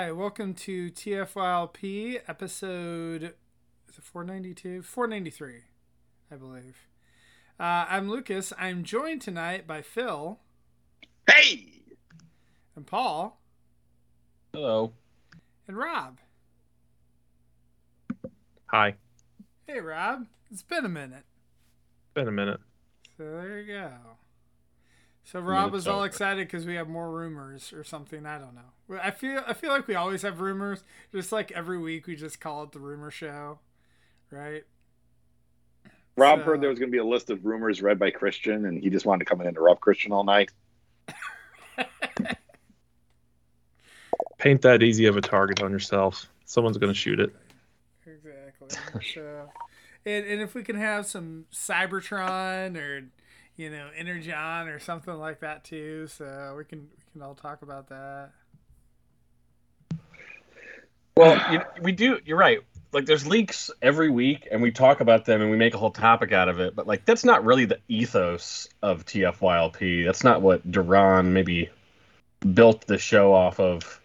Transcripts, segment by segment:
Hi, welcome to TFYLP episode is it 492? 493, I believe. Uh, I'm Lucas. I'm joined tonight by Phil Hey! and Paul Hello. and Rob. Hi. Hey, Rob. It's been a minute. Been a minute. So there you go. So Rob Minute's was all excited because we have more rumors or something. I don't know. I feel I feel like we always have rumors. Just like every week, we just call it the rumor show, right? Rob So- heard there was going to be a list of rumors read by Christian, and he just wanted to come and interrupt Christian all night. Paint that easy of a target on yourself. Someone's going to shoot it. Exactly. so, and and if we can have some Cybertron or you know Energon or something like that too, so we can we can all talk about that. Well, you, we do. You're right. Like, there's leaks every week, and we talk about them, and we make a whole topic out of it. But like, that's not really the ethos of TFYLP. That's not what Duran maybe built the show off of.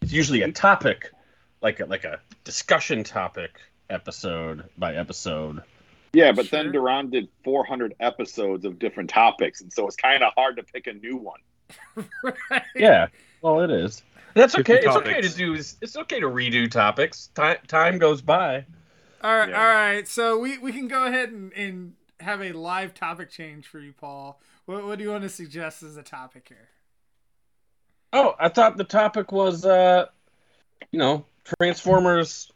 It's usually a topic, like a, like a discussion topic, episode by episode. Yeah, but Sure. then Duran did 400 episodes of different topics, and so it's kind of hard to pick a new one. right. Yeah. Well, it is. That's okay. Fifty It's okay to do. It's okay to redo topics. Time time goes by. All right, Yeah. all right. So we, we can go ahead and, and have a live topic change for you, Paul. What, what do you want to suggest as a topic here? Oh, I thought the topic was, uh, you know, Transformers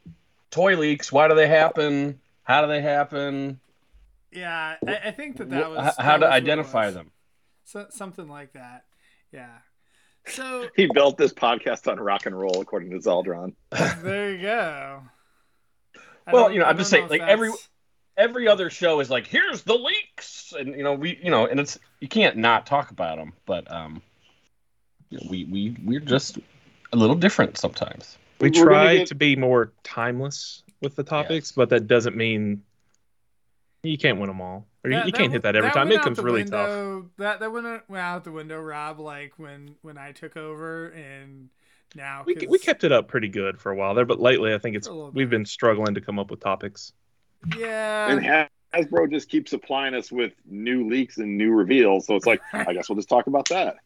toy leaks. Why do they happen? How do they happen? Yeah, I, I think that that was h- that how was to what identify them. So, something like that. Yeah. So He built this podcast on rock and roll, according to Zeldron. there you go. I Well, you know, I I'm just saying, if like, every- Every other show is like, here's the leaks, and you know, we, you know, and it's you can't not talk about them, but um, you know, we we we're just a little different sometimes. We We're try get- to be more timeless with the topics, Yes. but that doesn't mean you can't win them all. Or you, That- you that can't hit that every that time. It comes becomes the really tough. window, That that went out, went out the window, Rob. Like when when I took over, and now We, 'cause- we kept it up pretty good for a while there, but lately I think it's we've been struggling to come up with topics. yeah. and Hasbro just keeps supplying us with new leaks and new reveals, so it's like, I guess we'll just talk about that.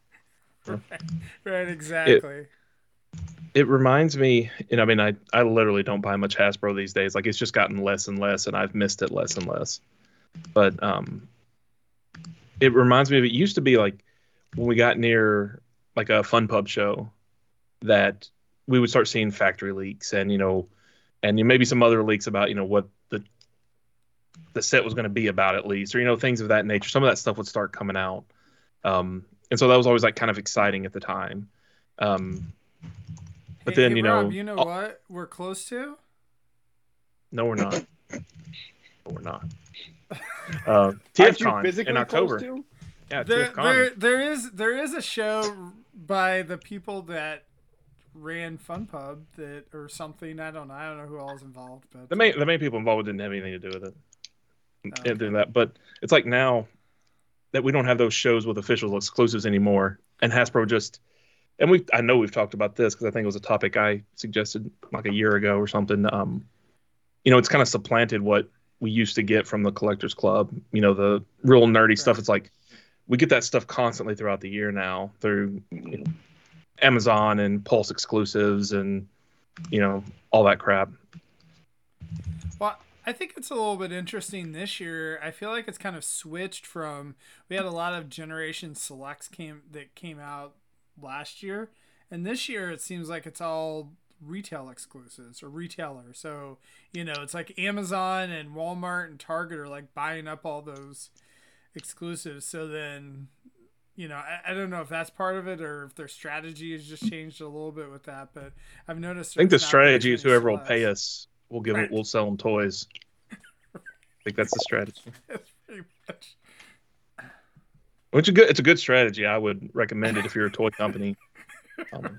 right, exactly. It reminds me, and I mean, I, I literally don't buy much Hasbro these days. Like it's just gotten less and less, and I've missed it less and less. But um, it reminds me of it used to be like when we got near like a fun pub show that we would start seeing factory leaks and you know, and maybe some other leaks about you know what the the set was going to be about at least, or you know things of that nature. Some of that stuff would start coming out, um, and so that was always like kind of exciting at the time. Um, but Hey- then hey, you know, you know oh, what we're close to? No, we're not. No, we're not. Uh, TFCon in October. close to? Yeah, There, TFCon. there, there is there is a show by the people that ran Fun Pub that or something. I don't know. I don't know who all is involved, but the main the main people involved didn't have anything to do with it. Okay. And doing that, but it's like now that we don't have those shows with official exclusives anymore, and Hasbro just and we I know we've talked about this because I think it was a topic I suggested like a year ago or something. Um, you know, it's kind of supplanted what we used to get from the collectors club. You know, the real nerdy stuff. It's like we get that stuff constantly throughout the year now through you know, Amazon and Pulse exclusives and you know all that crap. Well, I think it's a little bit interesting this year. I feel like it's kind of switched from we had a lot of generation selects came that came out last year, and this year it seems like it's all retail exclusives or retailer. So you know, it's like Amazon and Walmart and Target are like buying up all those exclusives. So then you know, I, I, don't know if that's part of it or if their strategy has just changed a little bit with that. But I've noticed. I think the strategy is whoever will pay us, we'll give right. it, we'll sell them toys. I think that's the strategy. that's pretty much. Which is good. It's a good strategy. I would recommend it if you're a toy company. Um,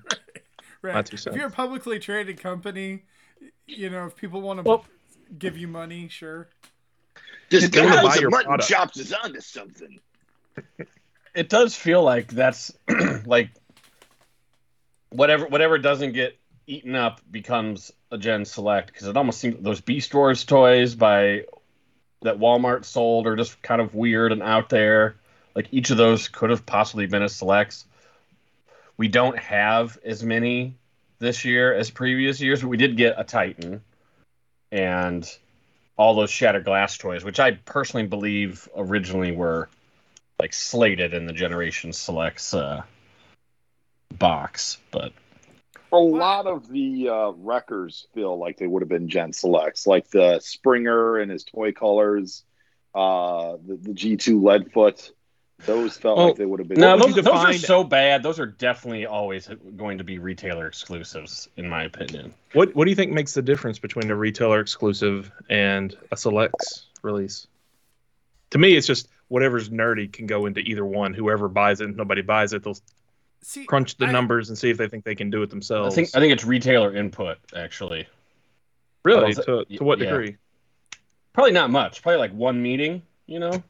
right. right. If you're a publicly traded company, you know, if people want to well, give you money, sure. This guy with mutton product. chops is onto something it does feel like that's like whatever whatever doesn't get eaten up becomes a Gen Select because it almost seems those Beast Wars toys by that Walmart sold are just kind of weird and out there. Like each of those could have possibly been a selects. We don't have as many this year as previous years, but we did get a Titan and all those Shattered Glass toys, which I personally believe originally were like slated in the Generation Selects uh, box, but a lot of the uh, wreckers feel like they would have been Gen Selects, like the Springer and his toy colors, uh, the, the G2 Leadfoot. Those felt well, like they would have been. No, those, those are so bad. Those are definitely always going to be retailer exclusives, in my opinion. What What do you think makes the difference between a retailer exclusive and a selects release? To me, it's just whatever's nerdy can go into either one. Whoever buys it, nobody buys it, they'll see, crunch the I, numbers and see if they think they can do it themselves. I think I think it's retailer input actually. Really? To, to what yeah. degree? Probably not much. Probably like one meeting. You know.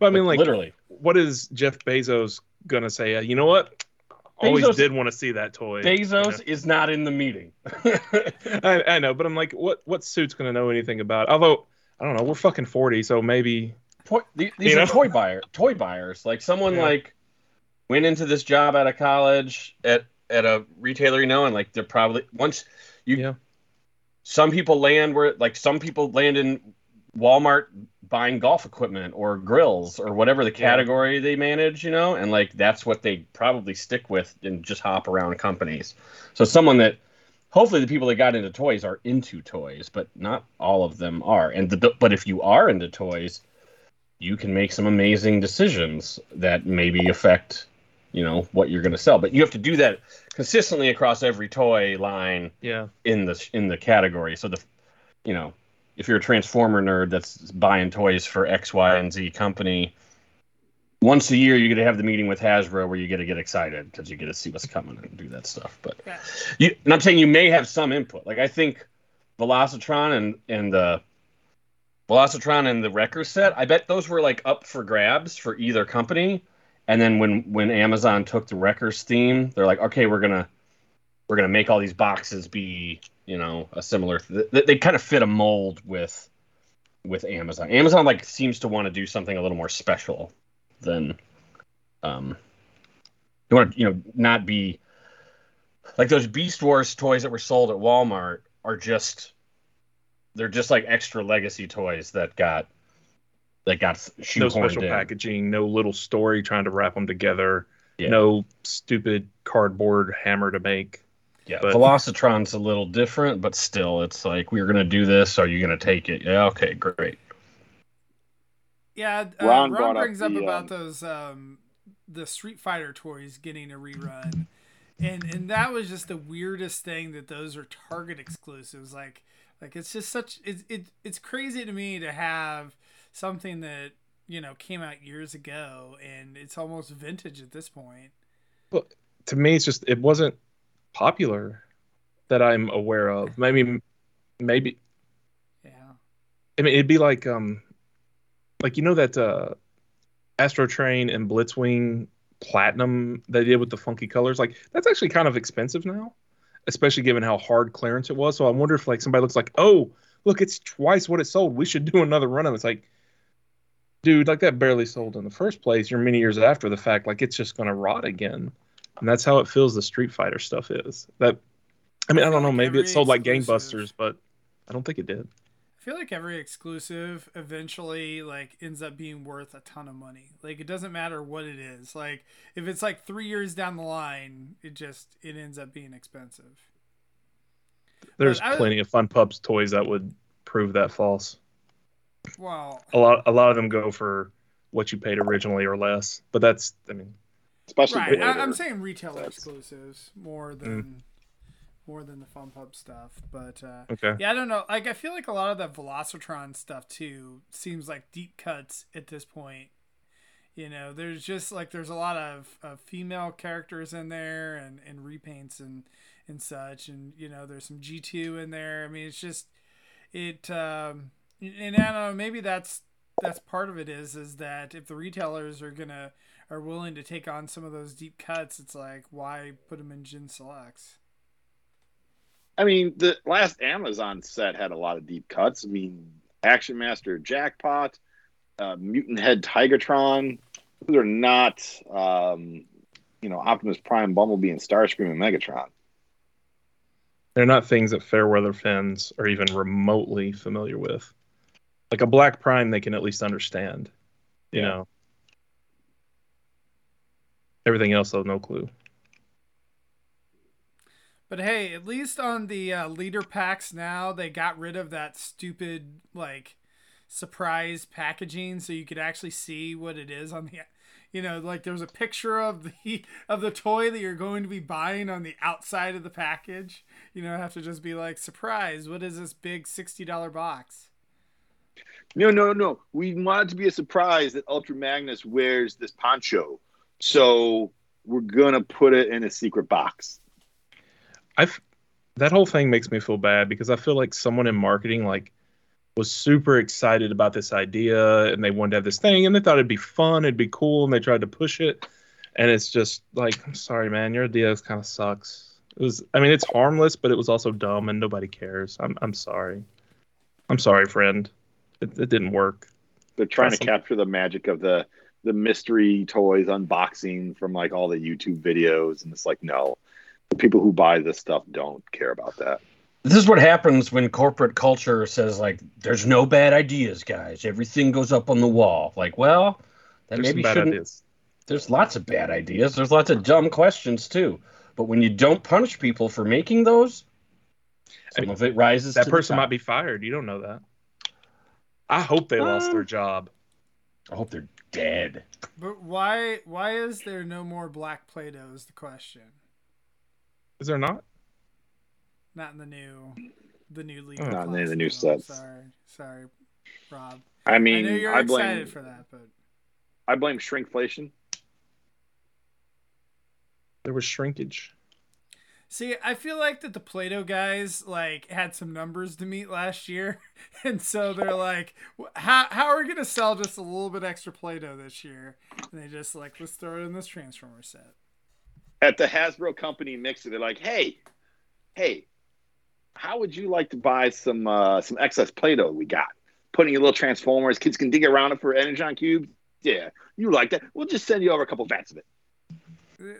Well, I mean, like, like literally, what is Jeff Bezos gonna say? Uh, you know what? Always Bezos, did want to see that toy. Bezos you know? is not in the meeting. I, I, know, but I'm like, what? What suit's gonna know anything about? It? Although I don't know, we're fucking forty, so maybe toy, these you are know? toy buyer toy buyers. Like someone yeah. like went into this job out of college at at a retailer, you know, and like they're probably once you yeah. some people land where like some people land in Walmart buying golf equipment or grills or whatever the category they manage, you know, and like that's what they probably stick with and just hop around companies. So someone that hopefully the people that got into toys are into toys, but not all of them are. And the, but if you are into toys, you can make some amazing decisions that maybe affect you know what you're going to sell. But you have to do that consistently across every toy line yeah. in the in the category. So the you know if you're a transformer nerd that's buying toys for x y and z company once a year you get to have the meeting with hasbro where you get to get excited because you get to see what's coming and do that stuff but yeah. you and i'm saying you may have some input like i think velocitron and and the Velocitron and the Wrecker set, I bet those were like up for grabs for either company. And then when when Amazon took the Wreckers theme, they're like, okay, we're gonna we're gonna make all these boxes be you know a similar. Th- they, kind of fit a mold with with Amazon. Amazon like seems to want to do something a little more special than um you want to you know not be like those Beast Wars toys that were sold at Walmart are just they're just like extra legacy toys that got that got no special in. packaging, no little story trying to wrap them together, yeah. no stupid cardboard hammer to make. Yeah, but, Velocitron's a little different, but still, it's like we're gonna do this. Are you gonna take it? Yeah, okay, great. Yeah, uh, Ron, Ron brings up, the, about um, those um, the Street Fighter toys getting a rerun, and and that was just the weirdest thing that those are Target exclusives. Like like it's just such it's it, it's crazy to me to have something that you know came out years ago and it's almost vintage at this point. Well, to me, it's just it wasn't popular that I'm aware of. Maybe, maybe. Yeah. I mean, it'd be like um, like you know that uh, Astro Train and Blitzwing Platinum they did with the funky colors. Like that's actually kind of expensive now especially given how hard clearance it was. So I wonder if like somebody looks like, oh, look, it's twice what it sold. We should do another run of it. It's like, dude, like that barely sold in the first place. You're many years after the fact, like it's just gonna rot again. And that's how it feels the Street Fighter stuff is. That I mean, I don't know, maybe it sold like gangbusters, but I don't think it did. I feel like every exclusive eventually like ends up being worth a ton of money. Like it doesn't matter what it is. Like if it's like three years down the line, it just it ends up being expensive. There's I- plenty of fun pubs toys that would prove that false. Well, A lot, a lot of them go for what you paid originally or less. But that's, I mean, Especially right. I, I'm saying retail That's- exclusives more than more than the fun pub stuff. But uh, okay. yeah, I don't know. Like I feel like a lot of that Velocitron stuff too seems like deep cuts at this point. You know, there's just like there's a lot of, of female characters in there and, and repaints and and such, and you know there's some G two in there. I mean, it's just it. Um, and I don't know. Maybe that's that's part of it is is that if the retailers are gonna are willing to take on some of those deep cuts, it's like why put them in Gen Selects? I mean, the last Amazon set had a lot of deep cuts. I mean, Action Master Jackpot, uh, Mutant Head Tigatron. Those are not, um, you know, Optimus Prime, Bumblebee, and Starscream and Megatron. They're not things that Fairweather fans are even remotely familiar with. Like a Black Prime, they can at least understand. You Yeah. know. Everything else, though, no clue. But hey, at least on the uh, leader packs now, they got rid of that stupid like surprise packaging, so you could actually see what it is on the. You know, like there's a picture of the of the toy that you're going to be buying on the outside of the package. You know, have to just be like, surprise! What is this big sixty dollar box? No, no, no. We want it to be a surprise that Ultra Magnus wears this poncho. So we're going to put it in a secret box. I've that whole thing makes me feel bad because I feel like someone in marketing like was super excited about this idea and they wanted to have this thing and they thought it'd be fun, it'd be cool, and they tried to push it. And it's just like, I'm sorry, man, your idea kind of sucks. It was, I mean, it's harmless, but it was also dumb and nobody cares. I'm, I'm sorry. I'm sorry, friend. It, it didn't work. They're trying to capture the magic of the the mystery toys unboxing from like all the YouTube videos, and it's like, no, the people who buy this stuff don't care about that. This is what happens when corporate culture says like, "There's no bad ideas, guys. Everything goes up on the wall." Like, well, that There's maybe shouldn't. ideas. There's lots of bad ideas. There's lots of dumb questions too. But when you don't punish people for making those, some of it rises. That to person the top. might be fired. You don't know that. I hope they lost Um, their job. I hope they're dead. But why why is there no more black Play-Doh? Is the question. Is there not? Not in the new the new league. Not in the new now. sets. Sorry, sorry, Rob. I I mean, know you're I, excited blame for that, but I blame shrinkflation. There was shrinkage. See, I feel like that the Play-Doh guys like had some numbers to meet last year, and so they're like, how how are we gonna sell just a little bit extra Play-Doh this year? And they just like let's throw it in this Transformer set. At the Hasbro company mixer, they're like, hey, hey, how would you like to buy some uh, some excess Play-Doh we got? Putting your little Transformers, kids can dig around it for Energon cubes. Yeah, you like that? We'll just send you over a couple vats of it.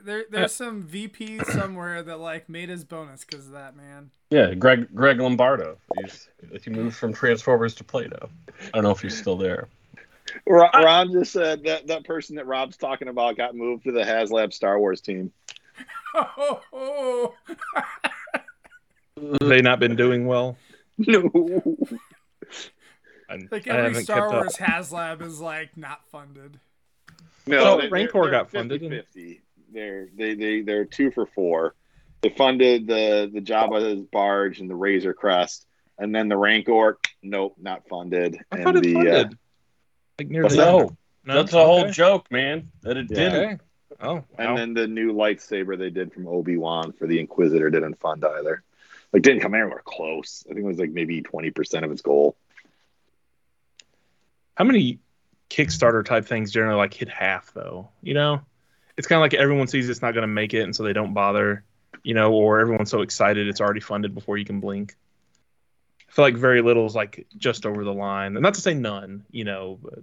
There, there's some VP somewhere that like made his bonus because of that man. Yeah, Greg Greg Lombardo. He's he moved from Transformers to Play-Doh. I don't know if he's still there. Ron, Ron just said that that person that Rob's talking about got moved to the HasLab Star Wars team. Oh, oh, Have they not been doing well? No, I, like every Star. Wars HasLab is like not funded. no, So they- Rancor they're- got they're funded, and- 50-50. They're they they they're two for four. They funded the the Jabba's barge and the Razor Crest, and then the Rancor. Nope, not funded. I and thought it the funded. Uh, like near What's the. No, that's the whole Okay. joke, man. That it Yeah. didn't. Okay. Oh, and wow. then the new lightsaber they did from Obi Wan for the Inquisitor didn't fund either. Like didn't come anywhere close. I think it was like maybe twenty percent of its goal. how many Kickstarter type things generally like hit half though? You know, it's kind of like everyone sees it's not going to make it, and so they don't bother. You know, or everyone's so excited it's already funded before you can blink. I feel like very little is like just over the line, and not to say none. You know, but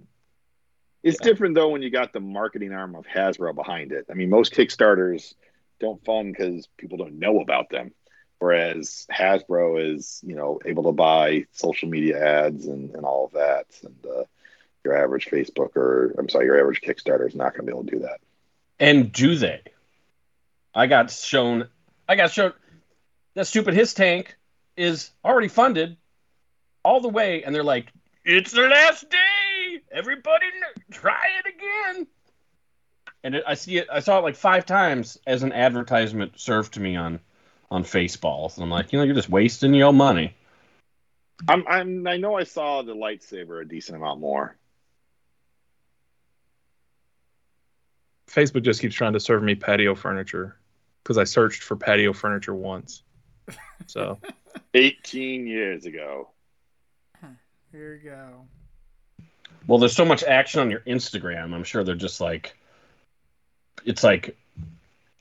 It's different though when you got the marketing arm of Hasbro behind it. I mean, most Kickstarters don't fund because people don't know about them. whereas Hasbro is you know able to buy social media ads and, and all of that, and uh, your average Facebook or I'm sorry, your average Kickstarter is not going to be able to do that. And do they? I got shown. I got shown that stupid HISS tank is already funded all the way, and they're like, "It's the last day. Everybody, try it again." And it, I see it. I saw it like five times as an advertisement served to me on on Faceballs, and I'm like, you know, you're just wasting your money. I'm, I'm I know I saw the lightsaber a decent amount more. Facebook just keeps trying to serve me patio furniture because I searched for patio furniture once. So 18 years ago. Here we go. Well, there's so much action on your Instagram. I'm sure they're just like, it's like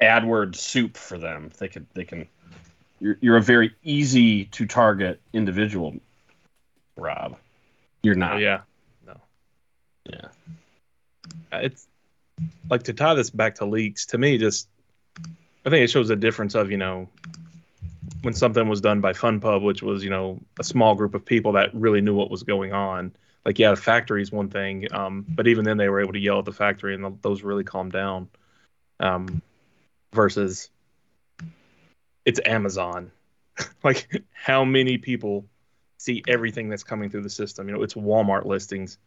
AdWords soup for them. They could, they can. You're, you're a very easy to target individual, Rob. You're oh, not. yeah, No. Yeah. Uh, it's like to tie this back to leaks to me. Just I think it shows a difference of you know when something was done by FunPub, which was you know a small group of people that really knew what was going on. Like yeah, the factory is one thing, um, but even then they were able to yell at the factory, and those really calmed down. Um, versus it's Amazon. like how many people see everything that's coming through the system? You know, it's Walmart listings.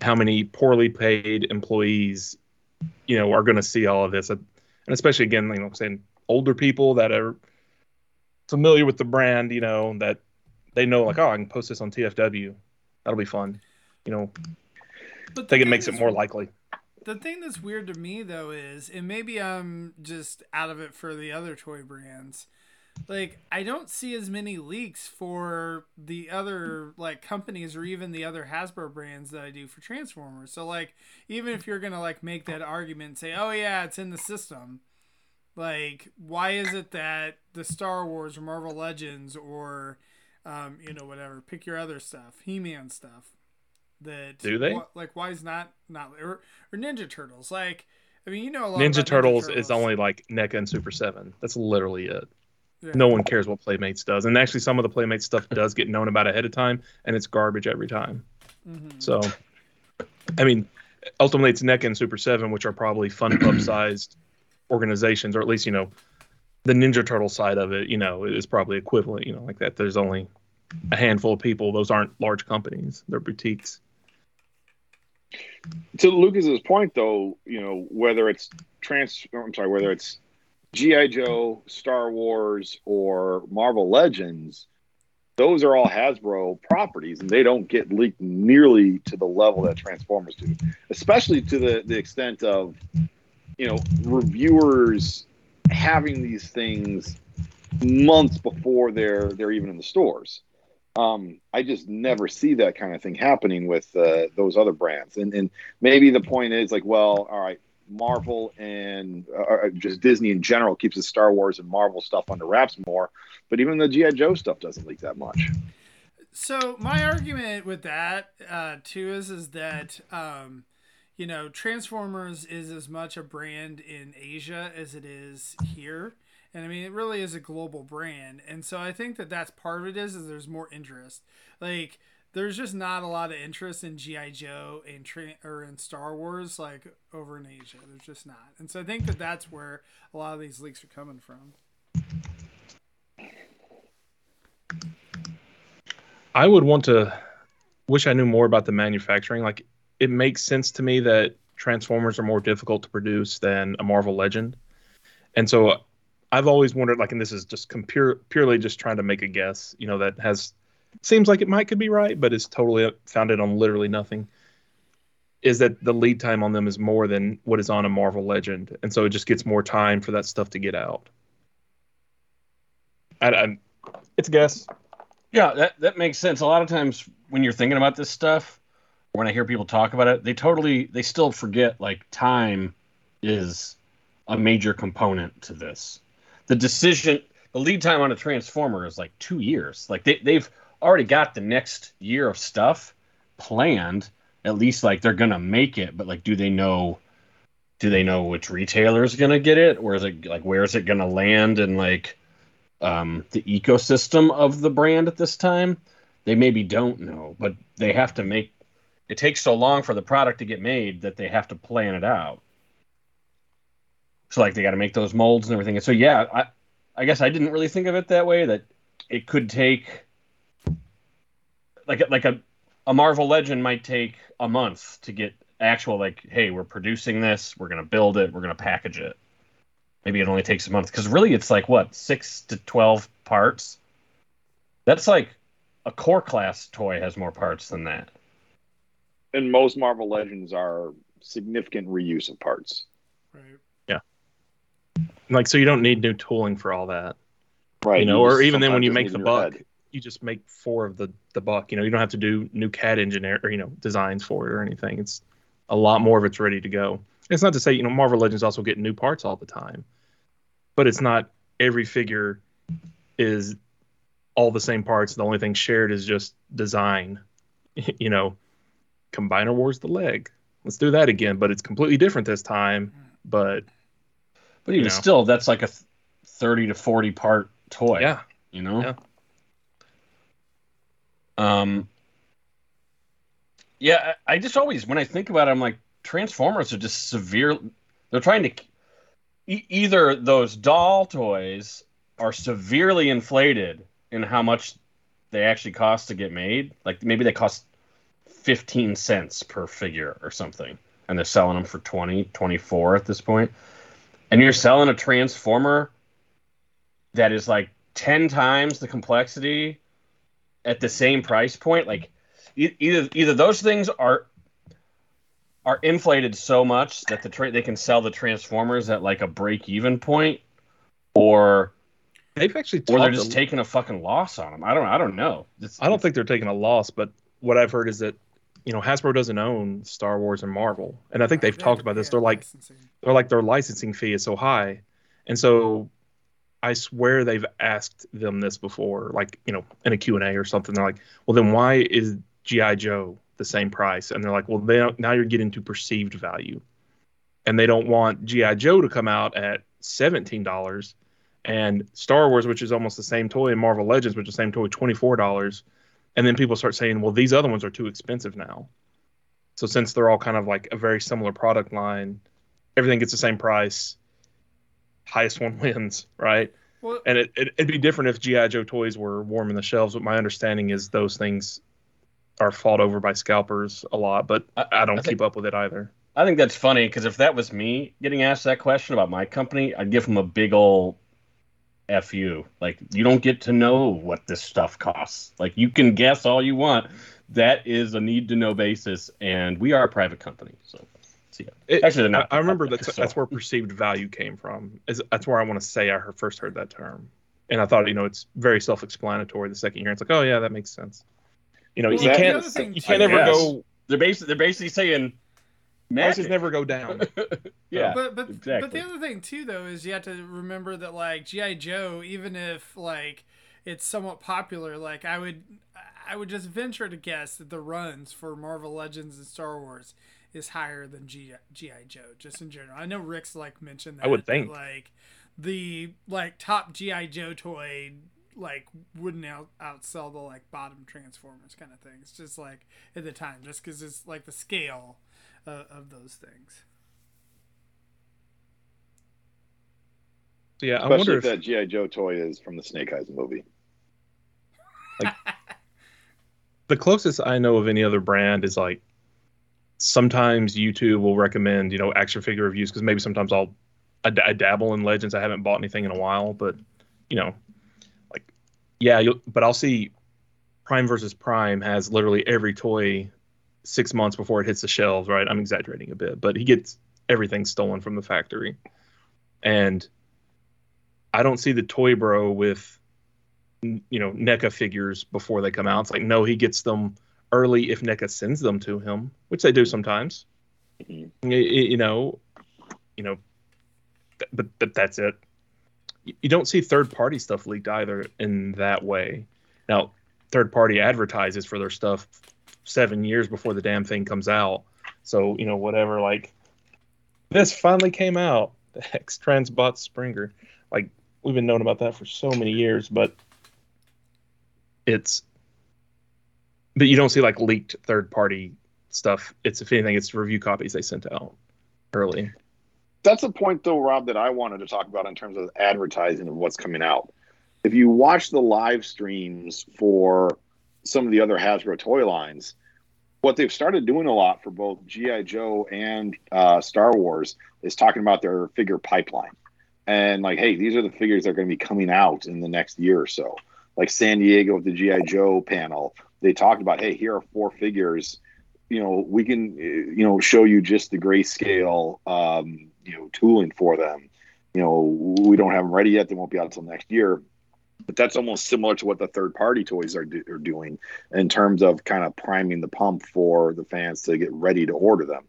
How many poorly paid employees, you know, are going to see all of this? And especially again, you know, saying older people that are familiar with the brand, you know, that they know like, oh, I can post this on TFW. That'll be fun. You know, But I think it makes it more likely. The thing that's weird to me though is, and maybe I'm just out of it for the other toy brands. Like I don't see as many leaks for the other like companies or even the other Hasbro brands that I do for Transformers. So like even if you're gonna like make that argument and say, oh yeah, it's in the system. Like why is it that the Star Wars or Marvel Legends or um, you know whatever, pick your other stuff, He-Man stuff. That Do they? wh- like why is not not or, or Ninja Turtles? Like I mean you know a lot Ninja Turtles is only like NECA and Super 7. That's literally it. Yeah. No one cares what Playmates does. And actually, some of the Playmates stuff does get known about ahead of time, and it's garbage every time. Mhm. So, I mean, ultimately, it's NECA and Super 7, which are probably fun club sized organizations, or at least, you know, the Ninja Turtle side of it, you know, is probably equivalent, you know, like that. There's only a handful of people. Those aren't large companies, they're boutiques. to Lucas's point, though, you know whether it's trans, I'm sorry, whether it's GI Joe, Star Wars, or Marvel Legends, those are all Hasbro properties, and they don't get leaked nearly to the level that Transformers do, especially to the the extent of you know reviewers having these things months before they're they're even in the stores. Um, I just never see that kind of thing happening with uh, those other brands. And, and maybe the point is like, well, all right, Marvel and uh, uh, just Disney in general keeps the Star Wars and Marvel stuff under wraps more, but even the GI Joe stuff doesn't leak that much. So my argument with that uh, too is is that um, you know Transformers is as much a brand in Asia as it is here, and I mean it really is a global brand, and so I think that that's part of it is is there's more interest. Like there's just not a lot of interest in GI Joe and tra- or in Star Wars like over in Asia. There's just not, and so I think that that's where a lot of these leaks are coming from. I would want to wish I knew more about the manufacturing. Like, it makes sense to me that Transformers are more difficult to produce than a Marvel Legend. And so I've always wondered, like, and this is just purely just trying to make a guess, you know, that has seems like it might could be right, but it's totally founded on literally nothing. Is that the lead time on them is more than what is on a Marvel Legend, and so it just gets more time for that stuff to get out. I, I, it's a guess. Yeah, that, that makes sense. A lot of times when you're thinking about this stuff, when I hear people talk about it, they totally they still forget like time is a major component to this. The decision the lead time on a transformer is like two years. Like they, they've already got the next year of stuff planned. At least like they're gonna make it, but like do they know do they know which retailer is gonna get it? Or is it like where is it gonna land and like um, the ecosystem of the brand at this time, they maybe don't know, but they have to make. It takes so long for the product to get made that they have to plan it out. So like they got to make those molds and everything. And so yeah, I, I guess I didn't really think of it that way. That it could take like like a a Marvel Legend might take a month to get actual like, hey, we're producing this, we're gonna build it, we're gonna package it. Maybe it only takes a month because really it's like what six to twelve parts. That's like a core class toy has more parts than that. And most Marvel Legends are significant reuse of parts. Right. Yeah. Like so, you don't need new tooling for all that. Right. you know, or even then when you make the your buck, head. You just make four of the the buck. You know, you don't have to do new CAD engineer or you know designs for it or anything. It's a lot more of it's ready to go. It's not to say you know Marvel Legends also get new parts all the time, but it's not every figure is all the same parts. The only thing shared is just design. you know, Combiner Wars the leg. Let's do that again, but it's completely different this time. But But even You know. still, that's like a thirty to forty part toy. yeah, you know. Yeah. Um. Yeah, I, just always when I think about it, I'm like Transformers are just severe. They're trying to e- either those doll toys are severely inflated in how much they actually cost to get made. Like maybe they cost 15 cents per figure or something, and they're selling them for 20, 24 at this point. And you're selling a Transformer that is like 10 times the complexity at the same price point like either either those things are are inflated so much that the tra- they can sell the transformers at like a break even point or they've actually. or they're just a- taking a fucking loss on them i don't i don't know It's- I don't think they're taking a loss, but what I've heard is that you know Hasbro doesn't own Star Wars and Marvel, and I think they've talked about this. They're like licensing. they're like their licensing fee is so high, and so I swear they've asked them this before, like you know in a Q and A or something. They're like, well then why is GI Joe the same price? And they're like, well they now you're getting to perceived value, and they don't want GI Joe to come out at seventeen dollars. And Star Wars, which is almost the same toy, and Marvel Legends, which is the same toy, twenty four dollars and then people start saying, well, these other ones are too expensive now. So since they're all kind of like a very similar product line, everything gets the same price. Highest one wins, right? Well, And it, it, it'd be different if GI Joe toys were warming the shelves. But my understanding is those things are fought over by scalpers a lot. But I- I, don't I think- keep up with it either. i think that's funny because if that was me getting asked that question about my company i'd give them a big ol' fu like you don't get to know what this stuff costs like you can guess all you want that is a need to know basis and we are a private company so see It- Actually, they're not. I, I remember that's So- that's where perceived value came from. Is that's where I want to say I heard, first heard that term, and I thought you know it's very self-explanatory. The second year, it's like, oh yeah, that makes sense. You know, Well, you can't thing you can't ever Yes. go they're basically they're basically saying prices magic. never go down. yeah but but but the other thing too though is you have to remember that like GI Joe, even if like it's somewhat popular, like I would I would just venture to guess that the runs for Marvel Legends and Star Wars is higher than GI Joe just in general. I know Rick's like mentioned that. I would think. like the like top GI Joe toy like wouldn't out outsell the like bottom Transformers kind of thing. It's just like at the time, just because it's like the scale uh, of those things. So, yeah, I Especially wonder if if that GI Joe toy is from the Snake Eyes movie. Like, the closest I know of any other brand is like sometimes YouTube will recommend you know action figure reviews because maybe sometimes I'll I, dabble in Legends. I haven't bought anything in a while, but you know, like yeah, you'll, but I'll see Prime versus Prime has literally every toy six months before it hits the shelves. Right? I'm exaggerating a bit, but he gets everything stolen from the factory, and I don't see the Toy Bro with you know NECA figures before they come out. It's like no, he gets them early if NECA sends them to him, which they do sometimes. Mhm. Y- You, know, you know, th- but but that's it. You don't see third party stuff leaked either in that way. Now, third party advertises for their stuff seven years before the damn thing comes out. So you know whatever like this finally came out. The Hex Transbot Springer, like we've been known about that for so many years, but it's but you don't see like leaked third party stuff. It's if anything, it's review copies they sent out early. That's a point though, Rob, that I wanted to talk about in terms of advertising of what's coming out. If you watch the live streams for some of the other Hasbro toy lines, what they've started doing a lot for both GI Joe and uh, Star Wars is talking about their figure pipeline, and like, hey, these are the figures that are going to be coming out in the next year or so. Like San Diego with the GI Joe panel, they talked about, hey, here are four figures. You know, we can, you know, show you just the grayscale, um, you know, tooling for them. You know, we don't have them ready yet. They won't be out until next year but that's almost similar to what the third party toys are, do, are doing in terms of kind of priming the pump for the fans to get ready to order them.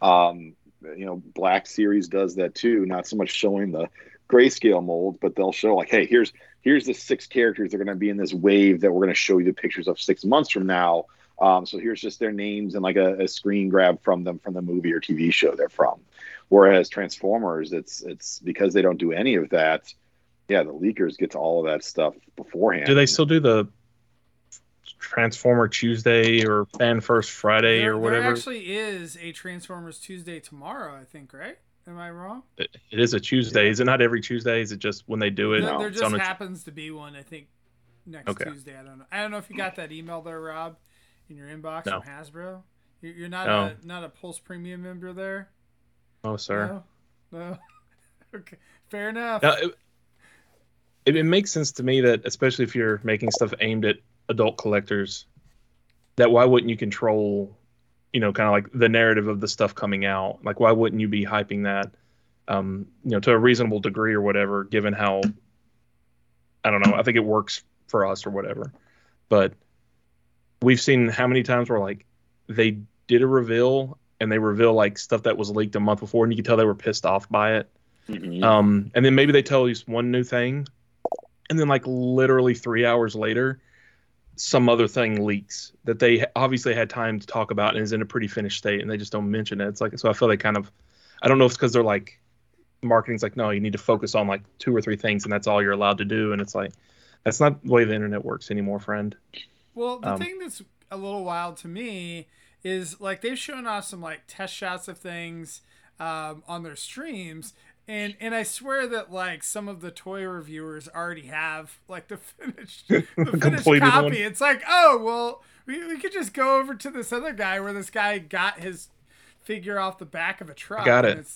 Um, you know, Black Series does that too. Not so much showing the grayscale mold, but they'll show like, hey, here's here's the six characters that are going to be in this wave that we're going to show you the pictures of six months from now. Um, so here's just their names and like a, a screen grab from them from the movie or TV show they're from. Whereas Transformers, it's it's because they don't do any of that yeah, the leakers get to all of that stuff beforehand. Do they still do the Transformer Tuesday or Fan First Friday There, or whatever? there actually is a Transformers Tuesday tomorrow, I think, right? Am I wrong? It- it is a Tuesday. Is it not every Tuesday? Is it just when they do it? There, No, there just on a- happens to be one, I think, next Okay. Tuesday. I don't know. I don't know if you got that email there, Rob, in your inbox No. from Hasbro. You're, you're not No. a not a Pulse Premium member there. oh, sir. No. No. okay. Fair enough. Now, it, it, it makes sense to me that, especially if you're making stuff aimed at adult collectors, that why wouldn't you control, you know, kind of like the narrative of the stuff coming out? Like, why wouldn't you be hyping that, um, you know, to a reasonable degree or whatever, given how, I don't know, I think it works for us or whatever. But we've seen how many times where like they did a reveal and they reveal like stuff that was leaked a month before and you could tell they were pissed off by it Mhm. um, and then maybe they tell you one new thing, and then like literally three hours later, some other thing leaks that they obviously had time to talk about and is in a pretty finished state, and they just don't mention it. It's like so I feel they kind of, I don't know if it's because they're like, marketing's like no, you need to focus on like two or three things, and that's all you're allowed to do, and it's like, that's not the way the internet works anymore, friend. Well, the Um, thing that's a little wild to me is like they've shown off some like test shots of things um, on their streams, and and I swear that like some of the toy reviewers already have like the finished the finished Completed copy. one. It's like oh well, we, we could just go over to this other guy where this guy got his figure off the back of a truck. got it.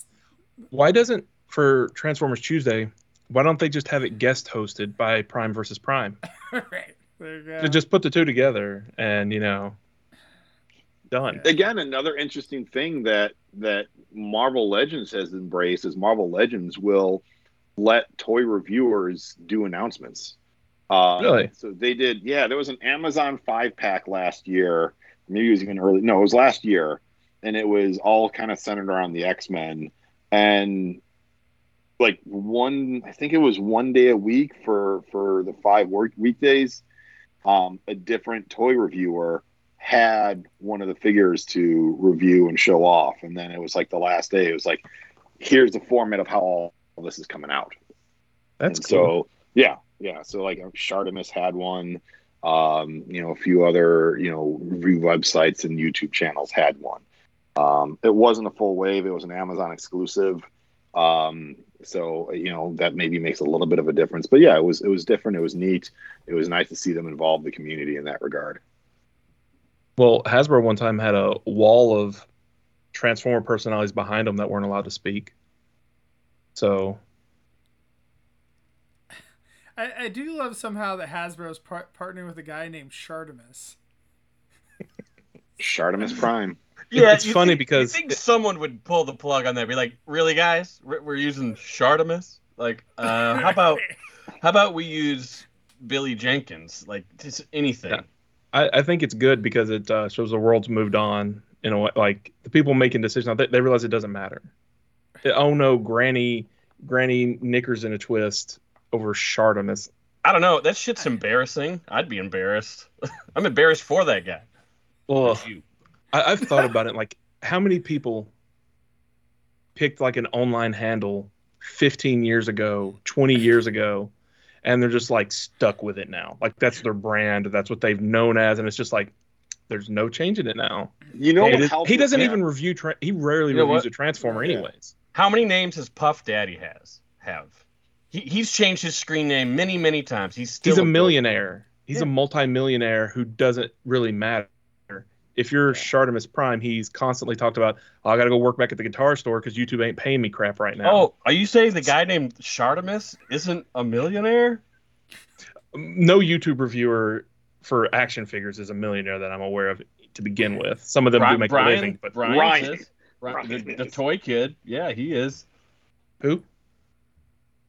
Why doesn't for Transformers Tuesday? Why don't they just have it guest hosted by Prime versus Prime? right there you go. To just put the two together and you know, done. Again, another interesting thing that that Marvel Legends has embraced is Marvel Legends will let toy reviewers do announcements. Uh, Really? So they did. Yeah, there was an Amazon five pack last year. Maybe it was even early. No, it was last year, and it was all kind of centered around the X Men. And like one, I think it was one day a week for for the five work weekdays. Um, a different toy reviewer had one of the figures to review and show off, and then it was like the last day. It was like, here's the format of how all this is coming out. That's And cool. so yeah, yeah. So like Shartimus had one. Um, you know, a few other you know review websites and YouTube channels had one. Um, it wasn't a full wave. It was an Amazon exclusive. Um, so you know that maybe makes a little bit of a difference. But yeah, it was it was different. It was neat. It was nice to see them involve the community in that regard. Well, Hasbro one time had a wall of Transformer personalities behind them that weren't allowed to speak. So I, I do love somehow that Hasbro's par- partnering with a guy named Shartimus. Shartimus Prime. Yeah, It's you funny think- because you think it- someone would pull the plug on that. Be like, really, guys, we're, we're using Shartimus. Like, uh, how about how about we use Billy Jenkins? Like, just anything. Yeah. I, I think it's good because it uh, shows the world's moved on You know. Like the people making decisions, they, they realize it doesn't matter. Oh no, Granny, Granny knickers in a twist over Shartimus. I don't know. That shit's embarrassing. I'd be embarrassed. I'm embarrassed for that guy. Ugh. You. I, I've thought about it. Like, how many people picked like an online handle 15 years ago, 20 years ago, and they're just like stuck with it now. Like that's their brand, that's what they've known as, and it's just like there's no changing it now. You know, It what is- he doesn't him? even review. Tra- he rarely You know reviews what? a transformer, Yeah. anyways. How many names has Puff Daddy has have? He, he's changed his screen name many, many times. He's still He's a good- millionaire. He's Yeah. a multimillionaire who doesn't really matter. If you're Shartimus Prime, he's constantly talked about, oh, I got to go work back at the guitar store because YouTube ain't paying me crap right now. Oh, are you saying the guy named Shartimus isn't a millionaire? no YouTube reviewer for action figures is a millionaire that I'm aware of to begin with. Some of them do make a living, but Brian, Ryan. says- Ri- Ryan the, the toy kid. Yeah, he is. who?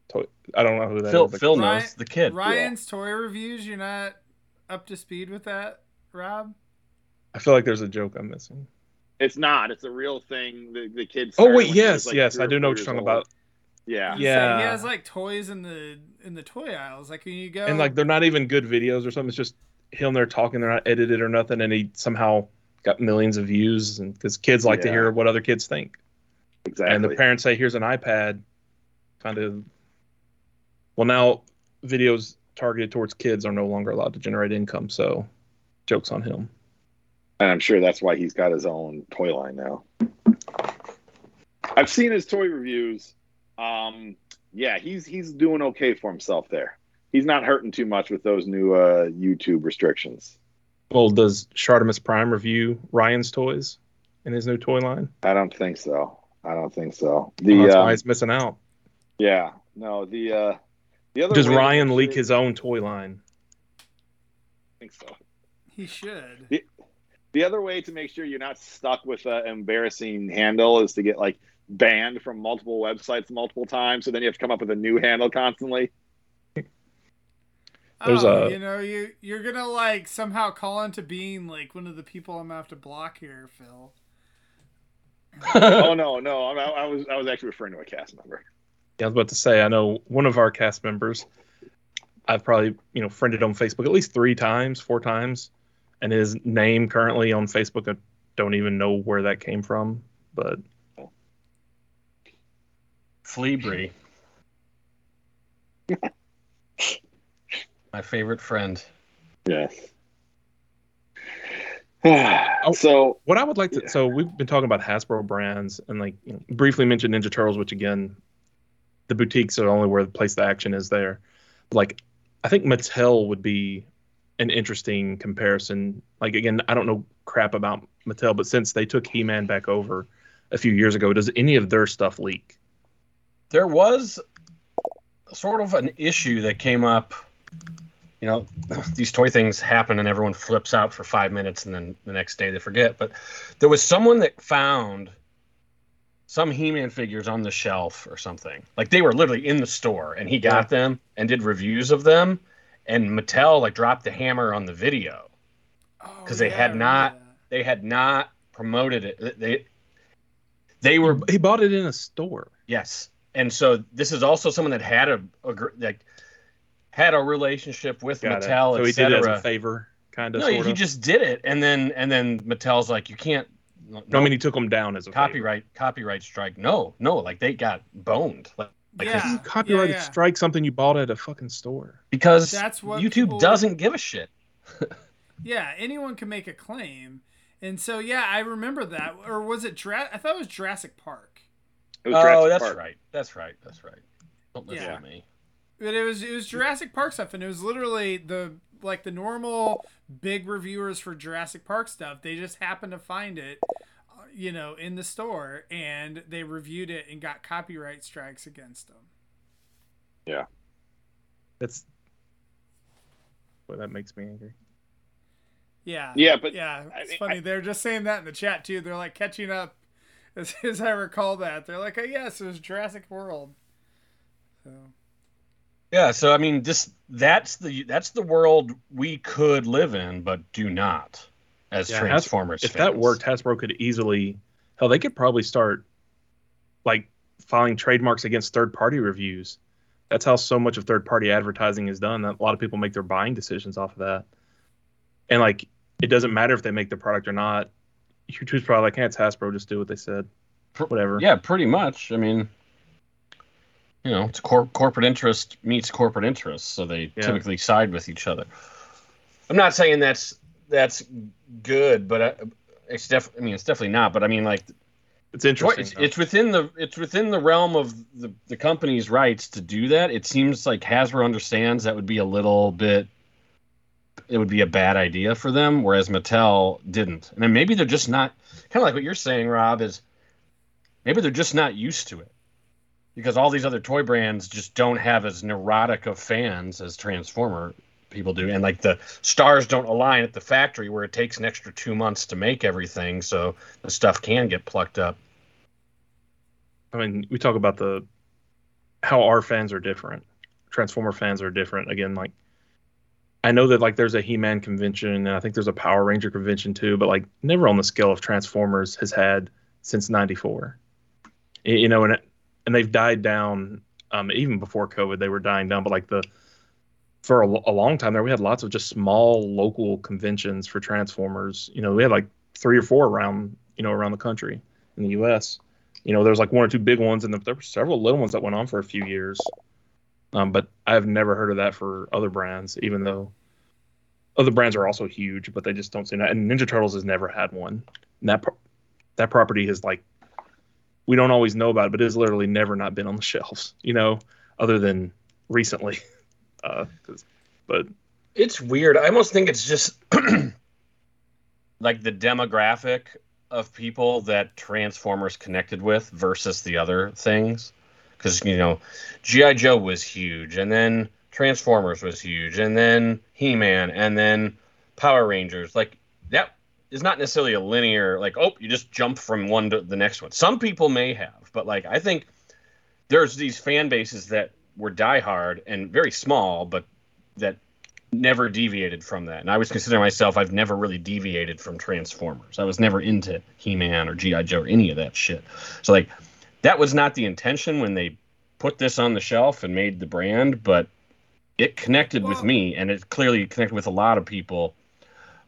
To- I don't know who that Phil, is. Phil Ryan- knows the kid. Ryan's toy reviews. You're not up to speed with that, Rob? I feel like there's a joke I'm missing. It's not. It's a real thing. The, the kids. Oh wait, yes, yes, I do know what you're talking about. Yeah. He's Yeah. like- he has like toys in the in the toy aisles. Like when you go And like they're not even good videos or something. It's just him there talking. They're not edited or nothing, and he somehow got millions of views. And because kids like to hear what other kids think, Exactly. and the parents say, "Here's an iPad," kind of. Well, now videos targeted towards kids are no longer allowed to generate income, so jokes on him. And I'm sure that's why he's got his own toy line now. I've seen his toy reviews. Um, yeah, he's he's doing okay for himself there. He's not hurting too much with those new uh, YouTube restrictions. Well, does Shartimus Prime review Ryan's toys in his new toy line? I don't think so. I don't think so. Well, that's um, why he's missing out. yeah, no, the uh, the other Does Ryan leak his own toy line? I think so. he should. The other way to make sure you're not stuck with an embarrassing handle is to get like banned from multiple websites multiple times. So then you have to come up with a new handle constantly. There's oh, a- you know you you're gonna like somehow call into being like one of the people I'm gonna have to block here, Phil. oh no, no, I, I was I was actually referring to a cast member. Yeah, I was about to say, I know one of our cast members. I've probably you know friended on Facebook at least three times, four times, and his name currently on Facebook, I don't even know where that came from. But Fleabry. My favorite friend. Yes. Oh. so what I would like to, Yeah. so we've been talking about Hasbro brands and like you know, briefly mentioned Ninja Turtles, which again, the boutiques are only where the place the action is there. Like, I think Mattel would be an interesting comparison. Like again, I don't know crap about Mattel, but since they took He-Man back over a few years ago, does any of their stuff leak? There was sort of an issue that came up. You know, these toy things happen and everyone flips out for five minutes and then the next day they forget. But there was someone that found some He-Man figures on the shelf or something. Like they were literally in the store and he got them and did reviews of them. And Mattel like dropped the hammer on the video. Oh, 'Cause they yeah, had not- that. They had not promoted it. They they were He bought it in a store. Yes, and so this is also someone that had a, a gr- like had a relationship with Got it. Mattel, so he did it as a favor, kind of. No, sort he of. just did it, and then and then Mattel's like, you can't. No, No, I mean, he took them down as a favor. copyright copyright strike. No, no, like they got boned. Like, like Yeah. this- You copyrighted yeah. strike something you bought at a fucking store. because That's what YouTube people- doesn't give a shit. Yeah, anyone can make a claim, and so yeah, I remember that. Or was it? Dra- I thought it was Jurassic Park, it was Oh, Jurassic that's Park. right. That's right. That's right. Don't listen Yeah. to me. but it was it was Jurassic Park stuff, and it was literally the like the normal big reviewers for Jurassic Park stuff. They just happened to find it, you know, in the store, and they reviewed it and got copyright strikes against them. Yeah, that's. Well, that makes me angry. Yeah. Yeah, but yeah, it's mean, funny. They're just saying that in the chat too. They're like catching up, as, as I recall that. They're like, oh yes, it was Jurassic World. So Yeah, so I mean, just that's the that's the world we could live in, but do not as Yeah, Has- Transformers. If that worked, Hasbro could easily. Hell, they could probably start like filing trademarks against third-party reviews. That's how so much of third-party advertising is done. That a lot of people make their buying decisions off of that. And like, it doesn't matter if they make the product or not. YouTube's probably like, "Hey, it's Hasbro. Just do what they said. Whatever." Yeah, pretty much. I mean, you know, it's cor- corporate interest meets corporate interest, so they Yeah. typically side with each other. I'm not saying that's that's good, but I, it's def. I mean, it's definitely not. But I mean, like, It's interesting. it's, it's within the it's within the realm of the the company's rights to do that. It seems like Hasbro understands that would be a little bit. It would be a bad idea for them, whereas Mattel didn't. And then maybe they're just not kind of like what you're saying, Rob. Is maybe they're just not used to it because all these other toy brands just don't have as neurotic of fans as Transformer people do, and like the stars don't align at the factory where it takes an extra two months to make everything, so the stuff can get plucked up. I mean, we talk about the how our fans are different. Transformer fans are different. Again, like I know that like there's a He-Man convention and I think there's a Power Ranger convention too, but like never on the scale of Transformers has had since '94. You know, and and they've died down. Um, even before COVID, they were dying down. But like the for a, a long time there, we had lots of just small local conventions for Transformers. You know, we had like three or four around you know around the country in the U.S you know, there was like one or two big ones, and there were several little ones that went on for a few years. Um, but I've never heard of that for other brands, even though other brands are also huge, but they just don't seem that. And Ninja Turtles has never had one. And that pro- that property has like we don't always know about it, but it has literally never not been on the shelves, you know, other than recently. Uh, but It's weird. I almost think it's just like the demographic of people that Transformers connected with versus the other things. Because, you know, G.I. Joe was huge, and then Transformers was huge, and then He Man, and then Power Rangers. Like, that is not necessarily a linear, like, oh, you just jump from one to the next one. Some people may have, but, like, I think there's these fan bases that were diehard and very small, but that never deviated from that. And I was considering myself, I've never really deviated from Transformers. I was never into He Man or G.I. Joe or any of that shit. So, like, that was not the intention when they put this on the shelf and made the brand, but it connected with me and it clearly connected with a lot of people.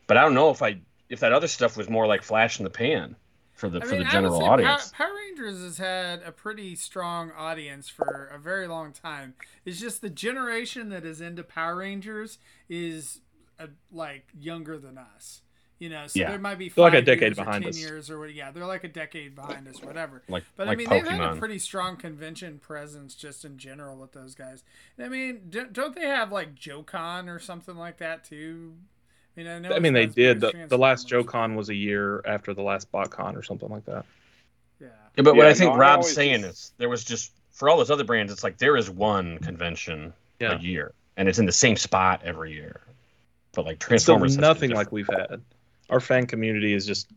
But I don't know if I if that other stuff was more like flash in the pan for the I for mean, the general audience. Power, Power Rangers has had a pretty strong audience for a very long time. It's just the generation that is into Power Rangers is uh, like younger than us. You know, so Yeah. there might be like a decade years or behind 10 us. years or what. Yeah, they're like a decade behind us, whatever. like But like I mean, they've had a pretty strong convention presence just in general with those guys. I mean, don't, don't they have like JoeCon or something like that too? I mean, I know. I mean, they did. The, the last. JoeCon was a year after the last BotCon or something like that. Yeah. Yeah, but what I think no, Rob's always saying just- is there was just for all those other brands, it's like there is one convention Yeah. a year, and it's in the same spot every year. But like It's still Transformers, has nothing like we've had. Our fan community is just,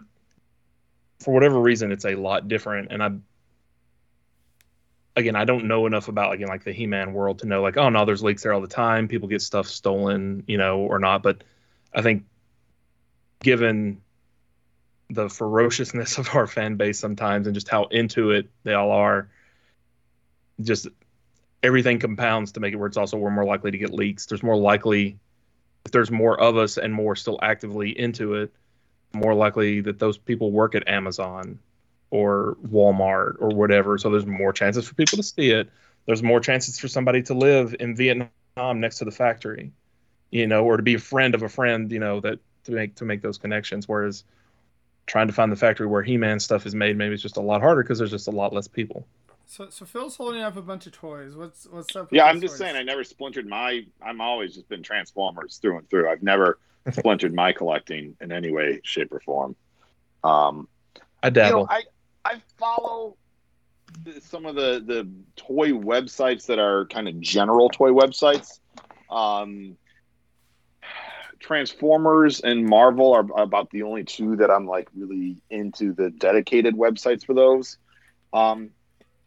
for whatever reason, it's a lot different. And I, again, I don't know enough about again like the He-Man world to know like, oh no, there's leaks there all the time. People get stuff stolen, you know, or not. But I think, given the ferociousness of our fan base sometimes and just how into it they all are, just everything compounds to make it where it's also we're more likely to get leaks. There's more likely if there's more of us and more still actively into it, more likely that those people work at Amazon or Walmart or whatever. So there's more chances for people to see it. There's more chances for somebody to live in Vietnam next to the factory, you know, or to be a friend of a friend, you know, that to make to make those connections. Whereas trying to find the factory where He-Man stuff is made, maybe it's just a lot harder because there's just a lot less people. So, so Phil's holding up a bunch of toys. What's what's up? with Yeah, I'm just toys? saying I never splintered my. I'm always just been Transformers through and through. I've never splintered my collecting in any way, shape, or form. Um, I you dabble. know, I I follow the- some of the the toy websites that are kind of general toy websites. Um, Transformers and Marvel are about the only two that I'm like really into the dedicated websites for those. Um,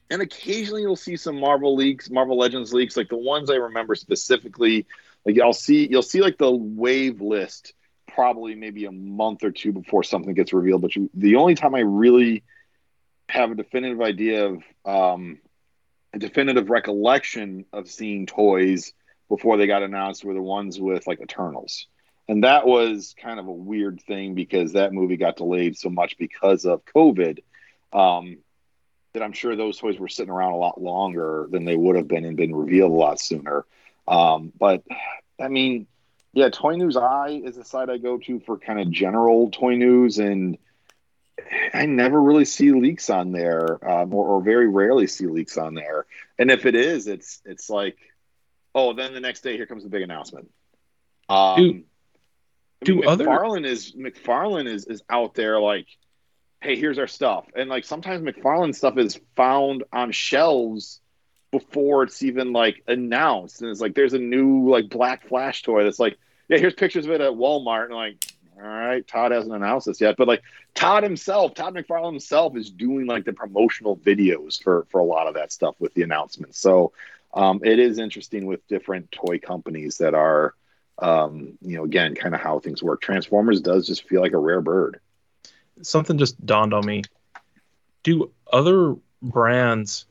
and occasionally you'll see some Marvel leaks, Marvel Legends leaks, like the ones I remember specifically. Like I'll see, you'll see like the wave list probably maybe a month or two before something gets revealed. But you, the only time I really have a definitive idea of um, a definitive recollection of seeing toys before they got announced were the ones with like Eternals. And that was kind of a weird thing because that movie got delayed so much because of COVID. Um, that I'm sure those toys were sitting around a lot longer than they would have been and been revealed a lot sooner. Um, but I mean, yeah, Toy News I is the site I go to for kind of general toy news, and I never really see leaks on there, um, or, or, very rarely see leaks on there. And if it is, it's it's like, oh, then the next day here comes the big announcement. Um, do do I mean, other McFarlane is McFarlane is is out there like, hey, here's our stuff, and like sometimes McFarlane stuff is found on shelves before it's even like announced. And it's like there's a new like Black Flash toy that's like, yeah, here's pictures of it at Walmart, and like, all right, Todd hasn't announced this yet, but like Todd himself, Todd McFarlane himself is doing like the promotional videos for for a lot of that stuff with the announcements. So um, it is interesting with different toy companies that are, um, you know, again, kind of how things work. Transformers does just feel like a rare bird. Something just dawned on me. Do other brands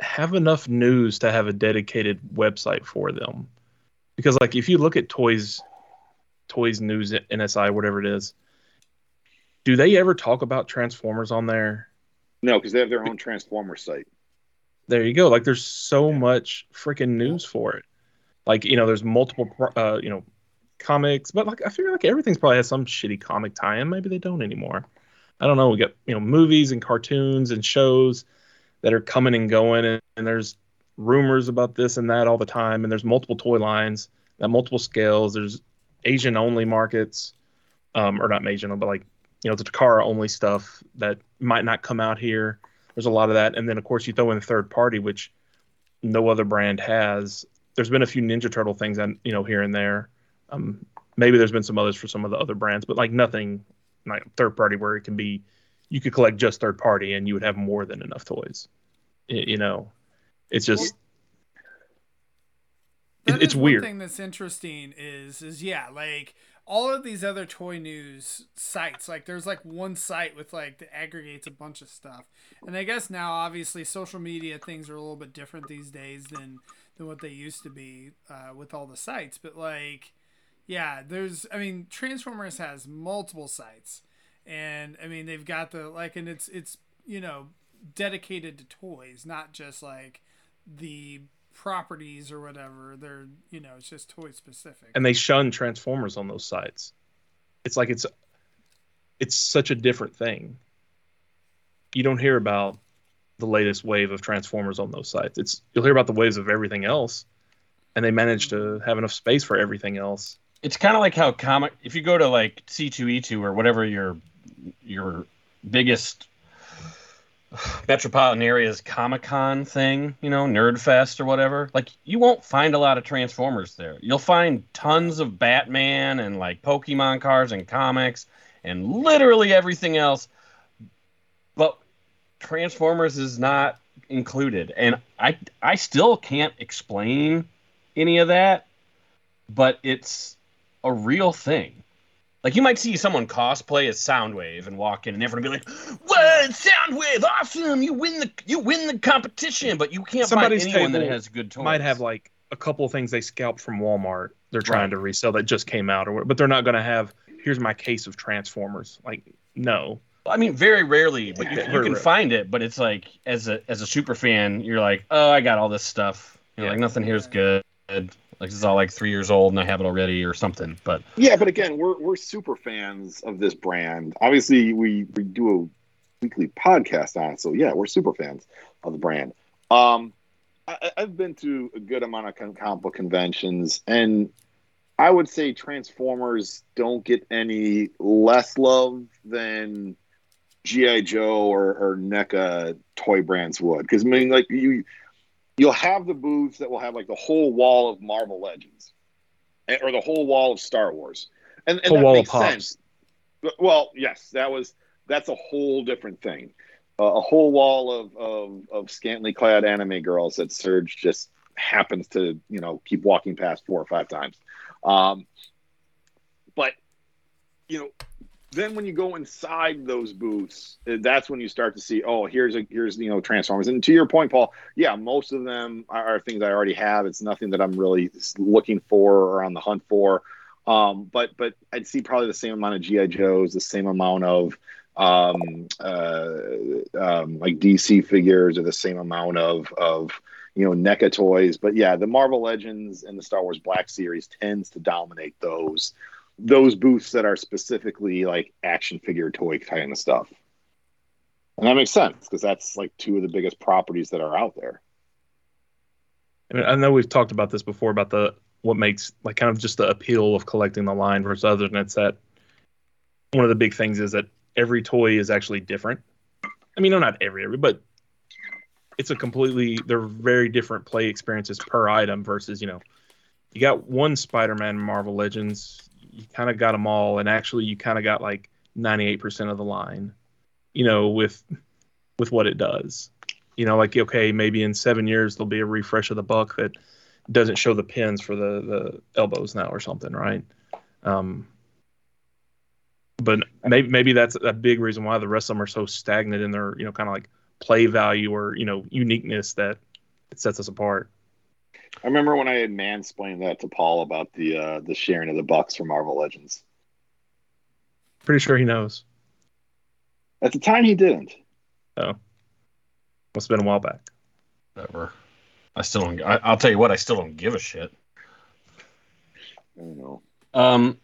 have enough news to have a dedicated website for them because like if you look at toys toys news nsi whatever it is do they ever talk about transformers on there no because they have their own transformer site there you go like there's so much freaking news for it like you know there's multiple uh you know comics but like i feel like everything's probably has some shitty comic tie-in maybe they don't anymore i don't know we got you know movies and cartoons and shows that are coming and going, and, and there's rumors about this and that all the time, and there's multiple toy lines at multiple scales. There's Asian only markets, um, or not Asian, but like you know the Takara only stuff that might not come out here. There's a lot of that, and then of course you throw in third party, which no other brand has. There's been a few Ninja Turtle things, and you know here and there. Um, maybe there's been some others for some of the other brands, but like nothing like third party where it can be you could collect just third party and you would have more than enough toys. You know, it's just well, it's weird. One thing that's interesting is is yeah, like all of these other toy news sites, like there's like one site with like that aggregates a bunch of stuff. And I guess now obviously social media things are a little bit different these days than than what they used to be uh, with all the sites. But like, yeah, there's I mean Transformers has multiple sites and I mean they've got the like, and it's it's you know dedicated to toys, not just like the properties or whatever. They're you know it's just toy specific. And they shun Transformers on those sites. It's like it's it's such a different thing. You don't hear about the latest wave of Transformers on those sites. It's you'll hear about the waves of everything else, and they manage to have enough space for everything else. It's kind of like how comic. If you go to like C2E2 or whatever your your biggest metropolitan area's Comic Con thing, you know, Nerd Fest or whatever, like you won't find a lot of Transformers there. You'll find tons of Batman and like Pokemon cards and comics and literally everything else. Transformers is not included. And I I still can't explain any of that, but it's a real thing. Like you might see someone cosplay as Soundwave and walk in, and everyone be like, "What, Soundwave? Awesome! You win the you win the competition!" But you can't Somebody's find anyone that has good toys. Might have like a couple of things they scalped from Walmart. They're trying right. to resell that just came out, or but they're not going to have. Here's my case of Transformers. Like no. I mean, very rarely, but you, you can find it. But it's like as a as a super fan, you're like, oh, I got all this stuff. You're yeah. like, nothing here's good. Like this is all like three years old and I have it already or something. But yeah, but again, we're we're super fans of this brand. Obviously, we we do a weekly podcast on it, so yeah, we're super fans of the brand. Um, I, have been to a good amount of comic book conventions, and I would say Transformers don't get any less love than GI Joe or, or NECA toy brands would. Because I mean, like you you'll have the booths that will have like the whole wall of Marvel Legends, eh, or the whole wall of Star Wars, and, and that makes sense. Well, yes, that was that's a whole different thing. Uh, a whole wall of, of of scantily clad anime girls that Serge just happens to you know keep walking past four or five times. Um, but you know then when you go inside those booths, uh, that's when you start to see, oh, here's a here's you know Transformers. And to your point, Paul, yeah, most of them are, are things I already have. It's nothing that I'm really looking for or on the hunt for. Um, but but I'd see probably the same amount of GI Joes, the same amount of um, uh, um, like DC figures or the same amount of of you know NECA toys. But yeah, the Marvel Legends and the Star Wars Black Series tends to dominate those those booths that are specifically like action figure toy kind of stuff. And that makes sense because that's like two of the biggest properties that are out there. I mean, I know we've talked about this before about the what makes like kind of just the appeal of collecting the line versus others, and it's that one of the big things is that every toy is actually different. I mean, no, not every every, but it's a completely they're very different play experiences per item versus you know you got one Spider-Man Marvel Legends, you kind of got them all, and actually you kind of got like 98% of the line, you know, with with what it does. You know, like okay, maybe in seven years there'll be a refresh of the buck that doesn't show the pins for the the elbows now or something, right? Um, but maybe maybe that's a big reason why the rest of them are so stagnant in their you know kind of like play value or you know uniqueness that it sets us apart. I remember when I had mansplained that to Paul about the uh, the sharing of the bucks for Marvel Legends. Pretty sure he knows. At the time, he didn't. Oh, must have been a while back. Never. I still don't. I, I'll tell you what. I still don't give a shit. I don't know. Um,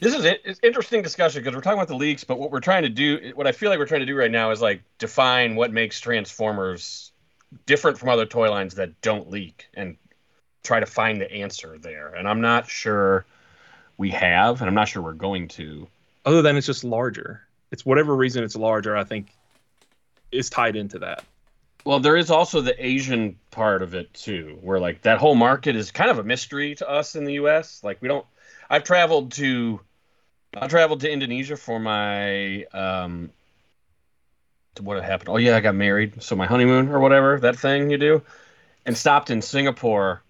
this is it. It's interesting discussion because we're talking about the leaks, but what we're trying to do, what I feel like we're trying to do right now is like define what makes Transformers different from other toy lines that don't leak and try to find the answer there. And I'm not sure we have, and I'm not sure we're going to. Other than it's just larger. It's whatever reason it's larger. I think is tied into that. Well, there is also the Asian part of it too, where like that whole market is kind of a mystery to us in the U.S. Like we don't. I've traveled to I traveled to Indonesia for my um to what happened. Oh yeah, I got married, so my honeymoon or whatever that thing you do, and stopped in Singapore.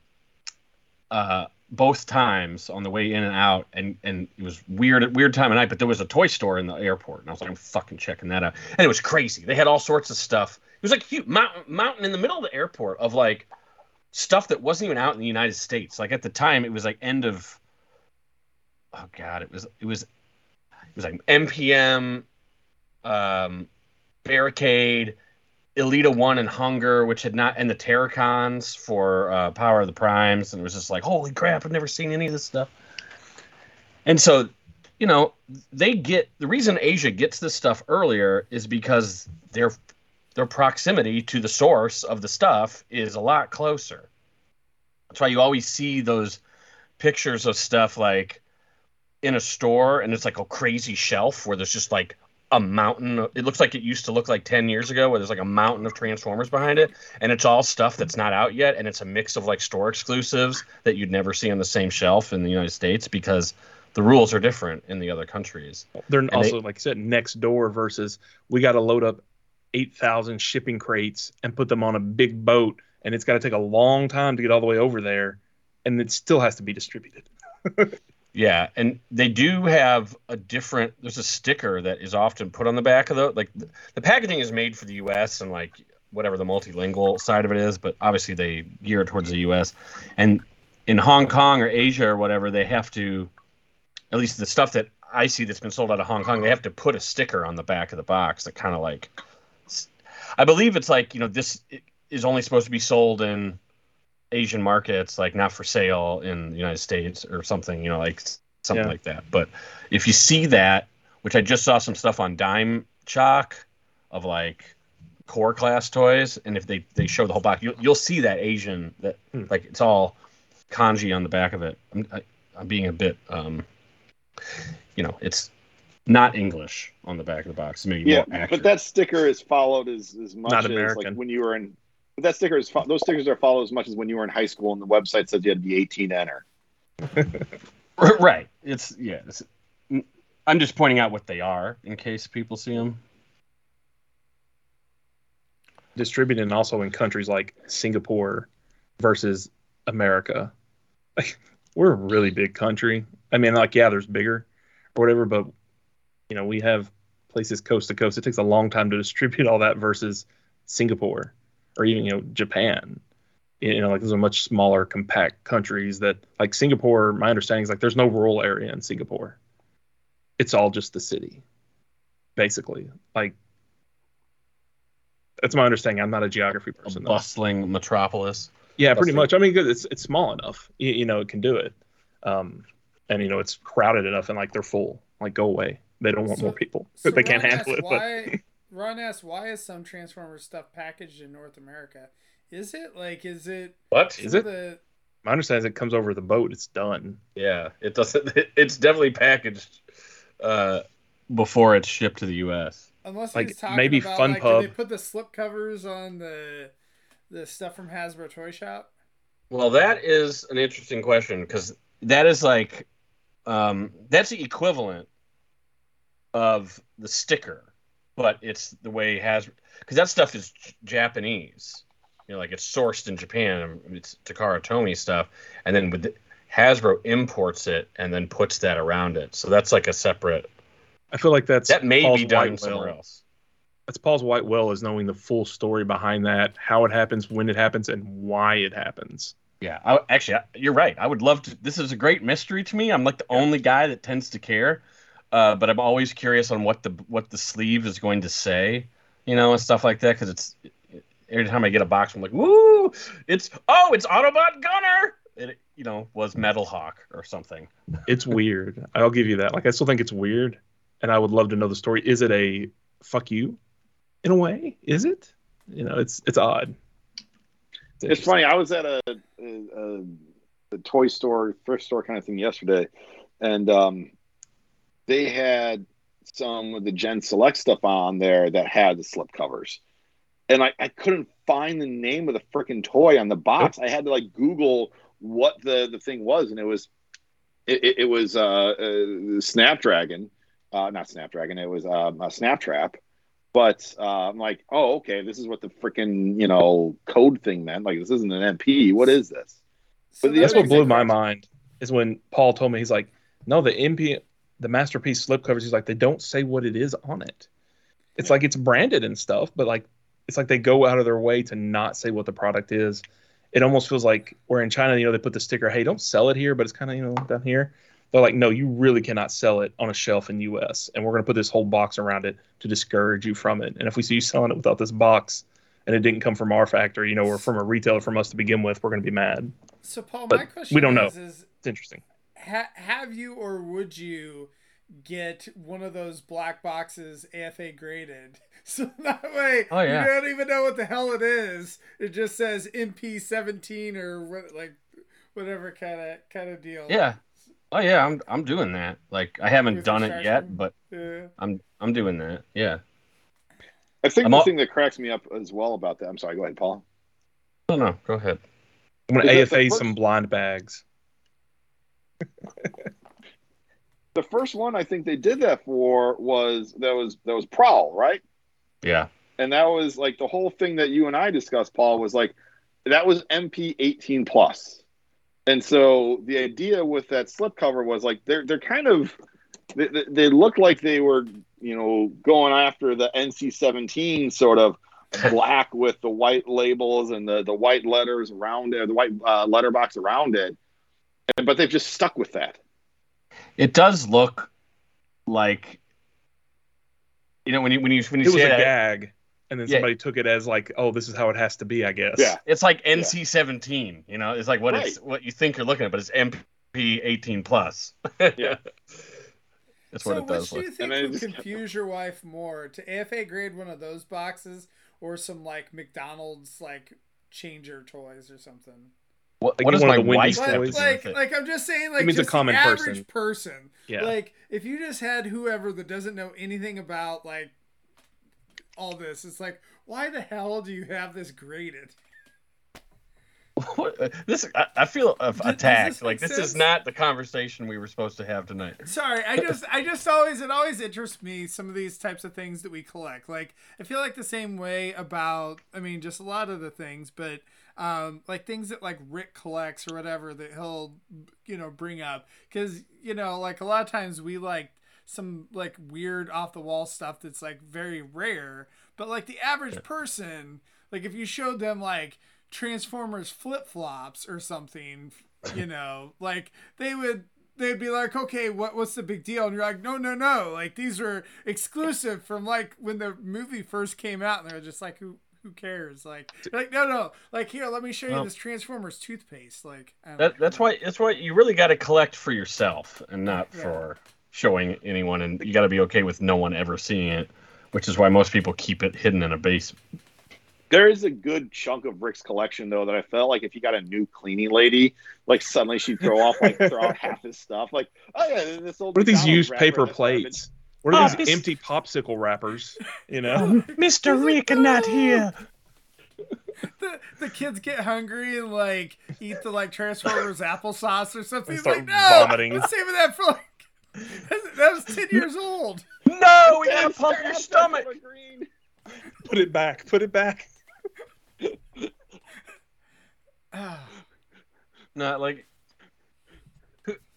Uh, both times on the way in and out, and and it was weird weird time of night. But there was a toy store in the airport, and I was like, I'm fucking checking that out, and it was crazy. They had all sorts of stuff. It was like huge mountain mountain in the middle of the airport of like stuff that wasn't even out in the United States. Like at the time, it was like end of oh god, it was it was it was like MPM, um, Barricade, Elita One, and Hunger, which had not, and the Terrorcons for uh, Power of the Primes, and it was just like, holy crap, I've never seen any of this stuff. And so, you know, they get the reason Asia gets this stuff earlier is because their their proximity to the source of the stuff is a lot closer. That's why you always see those pictures of stuff like in a store and it's like a crazy shelf where there's just like a mountain it looks like it used to look like 10 years ago where there's like a mountain of transformers behind it and it's all stuff that's not out yet and it's a mix of like store exclusives that you'd never see on the same shelf in the united states because the rules are different in the other countries They're also, like I said, next door versus we got to load up 8,000 shipping crates and put them on a big boat, and it's got to take a long time to get all the way over there, and it still has to be distributed. Yeah, and they do have a different. There's a sticker that is often put on the back of the like the, the packaging is made for the U.S. and like whatever the multilingual side of it is, but obviously they gear it towards the U.S. And in Hong Kong or Asia or whatever, they have to, at least the stuff that I see that's been sold out of Hong Kong, they have to put a sticker on the back of the box that kind of like, I believe it's like you know this is only supposed to be sold in Asian markets, like not for sale in the United States or something, you know, like something Yeah. like that. But if you see that, which I just saw some stuff on Dime Chalk of like core class toys, and if they they show the whole box, you'll you'll see that Asian that Hmm. like it's all kanji on the back of it. I'm I, I'm being a bit, um, you know, it's not English on the back of the box. Maybe Yeah, more but that sticker is followed as, as much Not as American. like when you were in. But that sticker is those stickers are followed as much as when you were in high school and the website said you had to be 18 to enter. right. It's yeah. It's, I'm just pointing out what they are in case people see them. Distributed also in countries like Singapore versus America. Like, we're a really big country. I mean, like, yeah, there's bigger or whatever, but you know, we have places coast to coast. It takes a long time to distribute all that versus Singapore or even you know Japan. You know, like those are much smaller, compact countries that like Singapore. My understanding is like there's no rural area in Singapore. It's all just the city. basically. Like that's my understanding. I'm not a geography A person. though. bustling metropolis. Yeah, pretty much. I mean, good. It's it's small enough. You, you know, it can do it. Um, and you know, it's crowded enough, and like they're full. Like, go away. They don't want So- more people. So they can't handle asked it. But Why, Ron asked, why is some Transformers stuff packaged in North America? Is it like, is it? What? Is it? The, my understanding is it comes over the boat. It's done. Yeah, it doesn't. It's definitely packaged uh, before it's shipped to the U.S. unless Like, he's talking maybe about Fun like, do they put the slip covers on the the stuff from Hasbro Toy Shop? Well, that is an interesting question because that is like um, that's the equivalent of the sticker, but it's the way has because that stuff is Japanese. You know, like it's sourced in Japan. It's Takara Tomy stuff, and then with the, Hasbro imports it and then puts that around it. So that's like a separate. I feel like that's That may Paul's be done somewhere else. That's Paul's white will is knowing the full story behind that, how it happens, when it happens, and why it happens. Yeah, I, actually, I- you're right. I would love to. This is a great mystery to me. I'm like the only guy that tends to care, uh, but I'm always curious on what the what the sleeve is going to say, you know, and stuff like that. Because it's every time I get a box, I'm like, woo! It's oh, it's Autobot Gunner. It you know was Metal Hawk or something. It's weird. I'll give you that. Like I still think it's weird, and I would love to know the story. Is it a fuck you, in a way? Is it? You know, it's it's odd. It's funny. I was at a, a, a, a toy store, thrift store kind of thing yesterday, and um, they had some of the Gen Select stuff on there that had the slip covers, and I, I couldn't find the name of the freaking toy on the box. I had to like Google what the the thing was, and it was it, it, it was uh, uh, Snapdragon, uh, not Snapdragon. It was um, a Snaptrap. But uh, I'm like, oh, okay, this is what the freaking you know code thing meant. Like, this isn't an MP. What is this? So That's what blew my mind is when Paul told me he's like, no, the MP, the masterpiece slip covers. He's like, they don't say what it is on it. It's like it's branded and stuff, but like it's like they go out of their way to not say what the product is. It almost feels like where in China, you know, they put the sticker, hey, don't sell it here, but it's kind of you know down here. They're like, no, you really cannot sell it on a shelf in U.S. and we're going to put this whole box around it to discourage you from it. And if we see you selling it without this box and it didn't come from our factory, you know, or from a retailer from us to begin with, we're going to be mad. So Paul, But my question we don't is, know. is It's interesting. Ha- have you or would you get one of those black boxes AFA graded? So that way Oh, yeah. you don't even know what the hell it is. It just says MP17 or what, like whatever kind of kind of deal. Yeah. Oh yeah, I'm I'm doing that. Like I haven't With done it yet, but Yeah. I'm I'm doing that. Yeah. I think I'm the all- thing that cracks me up as well about that. I'm sorry. Go ahead, Paul. No, no, go ahead. I'm gonna AFA first- some blind bags. The first one I think they did that for was that was that was Prowl, right? Yeah. And that was like the whole thing that you and I discussed, Paul, was like that was MP 18 plus. And so the idea with that slipcover was like they're they're kind of they, they- look like they were you know going after the NC 17 sort of black with the white labels and the the white letters around it, the white uh, letterbox around it. But they've just stuck with that. It does look like you know when you when you when you It was a that, gag, and then Yeah. somebody took it as like, oh, this is how it has to be, I guess. Yeah. it's like NC seventeen. You know, it's like what it's what you think you're looking at, but it's MP eighteen plus. Yeah. That's So what it which does do you look. think And I would confuse your wife more to AFA grade one of those boxes or some like McDonald's like changer toys or something? What, Like what does one my of the wife Like, have to toys. do like, like I'm just saying, like means a just common the average person. person. Yeah. Like if you just had whoever that doesn't know anything about like all this, it's like, why the hell do you have this graded? What- this I, I feel uh, does this attacked. Like this sense? is not the conversation we were supposed to have tonight. Sorry, I just I just always it always interests me some of these types of things that we collect. Like I feel like the same way about I mean just a lot of the things, but um like things that like Rick collects or whatever that he'll you know bring up. Cuz you know like a lot of times we like some like weird off the wall stuff that's like very rare, but like the average person like if you showed them like Transformers flip-flops or something, you know, like they would they'd be like, okay, what what's the big deal? And you're like, no, no, no, like these are exclusive from like when the movie first came out, and they're just like, who who cares? Like, like no, no, like here, let me show you Well- this Transformers toothpaste. Like, That, that's why that's why you really got to collect for yourself and not Yeah. for showing anyone, and you got to be okay with no one ever seeing it, which is why most people keep it hidden in a base. There is a good chunk of Rick's collection though that I felt like if you got a new cleaning lady, like suddenly she'd throw off like throw out half his stuff. Like, oh yeah, this old What are these McDonald's used paper in this plates? What are Oh, these this- empty popsicle wrappers? You know, Mr. Oh Rick, not here. the, the kids get hungry and like eat the like Transformers applesauce or something. They It's start like, no, vomiting. I'm saving that for like that was ten years old. No, we gotta Yes, pump your stomach. what I agreed. put it back. Put it back. Not like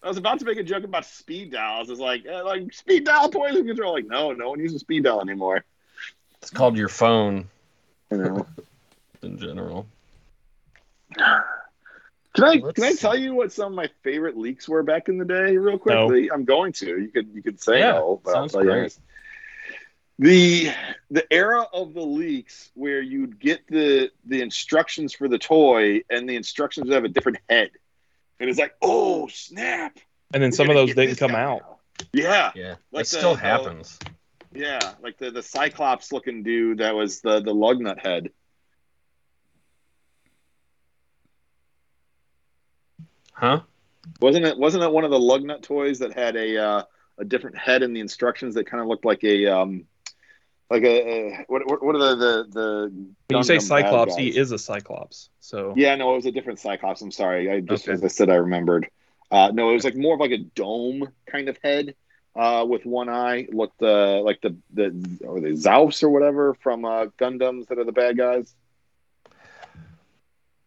I was about to make a joke about speed dials. It's like, eh, like speed dial poison control. Like, no, no one uses speed dial anymore. it's called your phone You know. in general. Can I Let's can I see. tell you what some of my favorite leaks were back in the day, real quickly? I'm going to. You could you could say Yeah, no, but I'll sounds tell great. The the era of the leaks where you'd get the the instructions for the toy and the instructions would have a different head, and it's like, oh snap! And then we're some of those didn't come guy out. Yeah, Yeah, Like it still the- the- happens. yeah, like the the Cyclops looking dude that was the the Lugnut head. Huh? Wasn't it? Wasn't it one of the Lugnut toys that had a uh, a different head in the instructions that kind of looked like a um like a, a what what what are the the the When you say Cyclops, he is a Cyclops. So Yeah, no, it was a different Cyclops. I'm sorry. I just Okay. as I said, I remembered. Uh, no, it was like more of like a dome kind of head uh, with one eye. Looked uh, like the the or the Zaus or whatever from uh, Gundams that are the bad guys.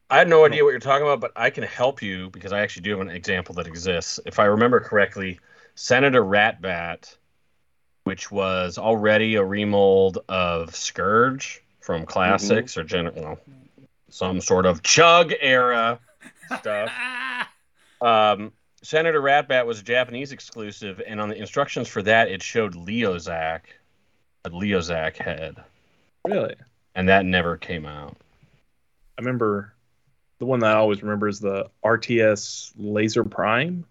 I had no idea what you're talking about, but I can help you because I actually do have an example that exists. If I remember correctly, Senator Ratbat, which was already a remold of Scourge from classics or gen- some sort of chug era stuff. Um, Senator Ratbat was a Japanese exclusive, and on the instructions for that, it showed Leozack, a Leozack head, really, and that never came out. I remember the one that I always remember is the RTS Laser Prime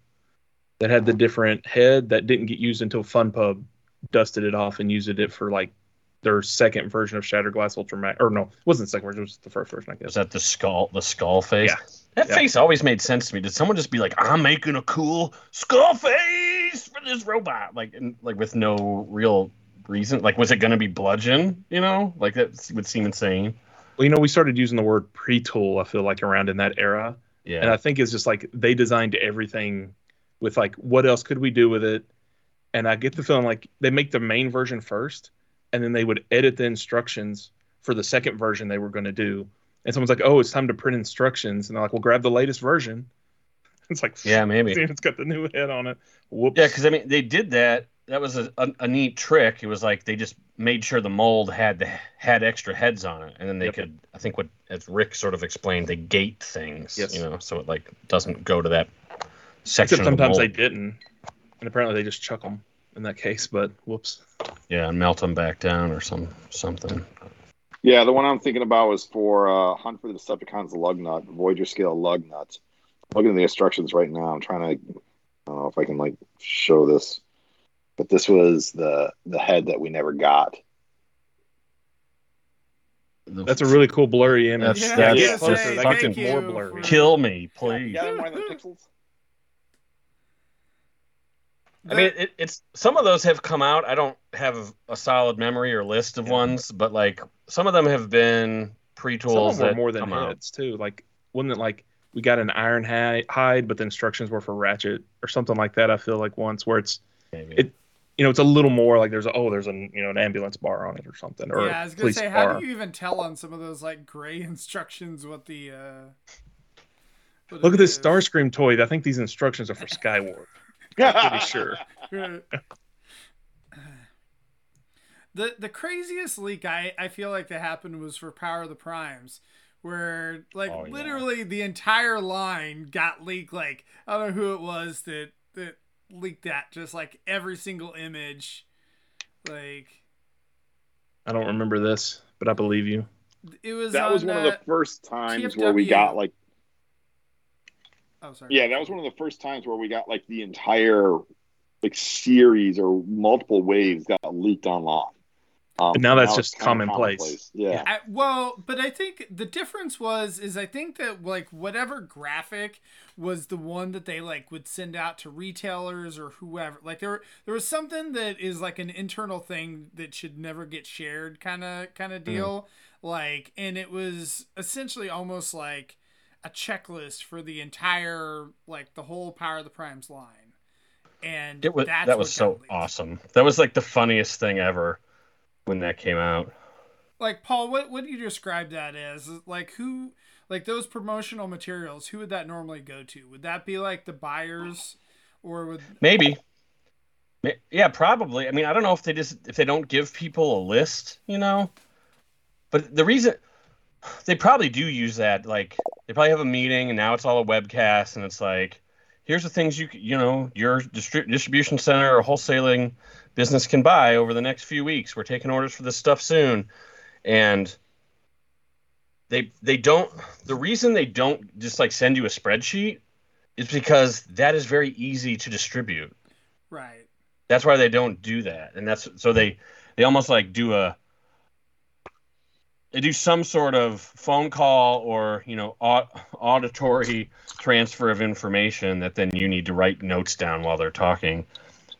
that had the different head that didn't get used until FunPub dusted it off and used it for like their second version of Shattered Glass Ultra Magnus. Or no, it wasn't the second version; it was the first version, I Was guess. that the skull, the skull face? Yeah. That Yeah. face always made sense to me. Did someone just be like, "I'm making a cool skull face for this robot," like, and, like with no real reason? Like, was it going to be bludgeon? You know, like that would seem insane. Well, you know, we started using the word pre-tool. I feel like around in that era, Yeah, and I think it's just like they designed everything with like what else could we do with it, and I get the feeling like they make the main version first, and then they would edit the instructions for the second version they were going to do. And someone's like, "Oh, it's time to print instructions," and they're like, "Well, grab the latest version." It's like, yeah, maybe. it's got the new head on it. Whoops. Yeah, because I mean, they did that. That was a, a, a neat trick. It was like they just made sure the mold had the had extra heads on it, and then they Yep. could. I think what as Rick sort of explained, they gate things. Yes. You know, so it like doesn't go to that section. Except of the sometimes they didn't, and apparently they just chuck them in that case. But whoops. Yeah, and melt them back down or some something. Yeah, the one I'm thinking about was for uh, Hunt for the Decepticons Lugnut, Voyager scale Lugnut. Looking at the instructions right now, I'm trying to. I don't know if I can like show this, but this was the the head that we never got. That's a really cool blurry image. That's- yeah, that's get just closer. That fucking more blurry. kill me, please. Yeah, more than pixels. I mean, it, it's some of those have come out. I don't have a solid memory or list of Yeah. ones, but like some of them have been pre-tools of them were more than come out. heads too. Like wasn't it like we got an Ironhide, but the instructions were for ratchet or something like that? I feel like once where it's Maybe. It- you know it's a little more like there's a, oh there's an you know an ambulance bar on it or something or yeah, I was gonna police say, bar. how do you even tell on some of those like gray instructions what the uh what Look it at this is? Starscream toy. I think these instructions are for Skywarp. Yeah, pretty sure. the the craziest leak I, I feel like that happened was for Power of the Primes, where like Oh, yeah. literally the entire line got leaked. Like I don't know who it was that that leaked that. Just like every single image, like I don't remember this, but I believe you. it was. That was on, one of uh, the first times where we got like Oh, sorry. yeah, that was one of the first times where we got like the entire like series or multiple waves got leaked online. Um, now that's it's just kinda commonplace. Yeah. I, well, but I think the difference was is I think that like whatever graphic was the one that they like would send out to retailers or whoever. Like there there was something that is like an internal thing that should never get shared kind of kind of deal. Like and it was essentially almost like a checklist for the entire like the whole Power of the Primes line. And It was that was so awesome. That was like the funniest thing ever when that came out. like Paul, what what do you describe that as? Like who like those promotional materials, who would that normally go to? Would that be like the buyers or would Maybe. Yeah, probably. I mean, I don't know if they just if they don't give people a list, you know. But the reason they probably do use that, like they probably have a meeting and now it's all a webcast and it's like, here's the things you you know your distri- distribution center or wholesaling business can buy over the next few weeks. We're taking orders for this stuff soon, and they they don't. The reason they don't just like send you a spreadsheet is because that is very easy to distribute right. that's why they don't do that and that's so they they almost like do a they do some sort of phone call or you know auditory transfer of information that then you need to write notes down while they're talking.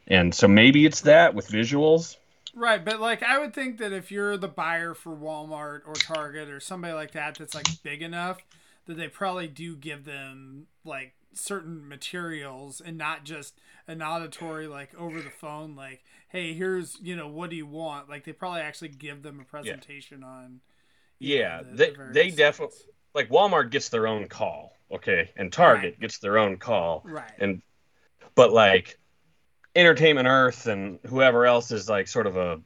And so maybe it's that with visuals. Right, but like I would think that if you're the buyer for Walmart or Target or somebody like that that's like big enough that they probably do give them like certain materials and not just an auditory like over the phone like hey here's you know what do you want? Like they probably actually give them a presentation on you know, yeah the- they the they definitely like walmart gets their own call okay and target Right. gets their own call. Right. And but like entertainment earth and whoever else is like sort of a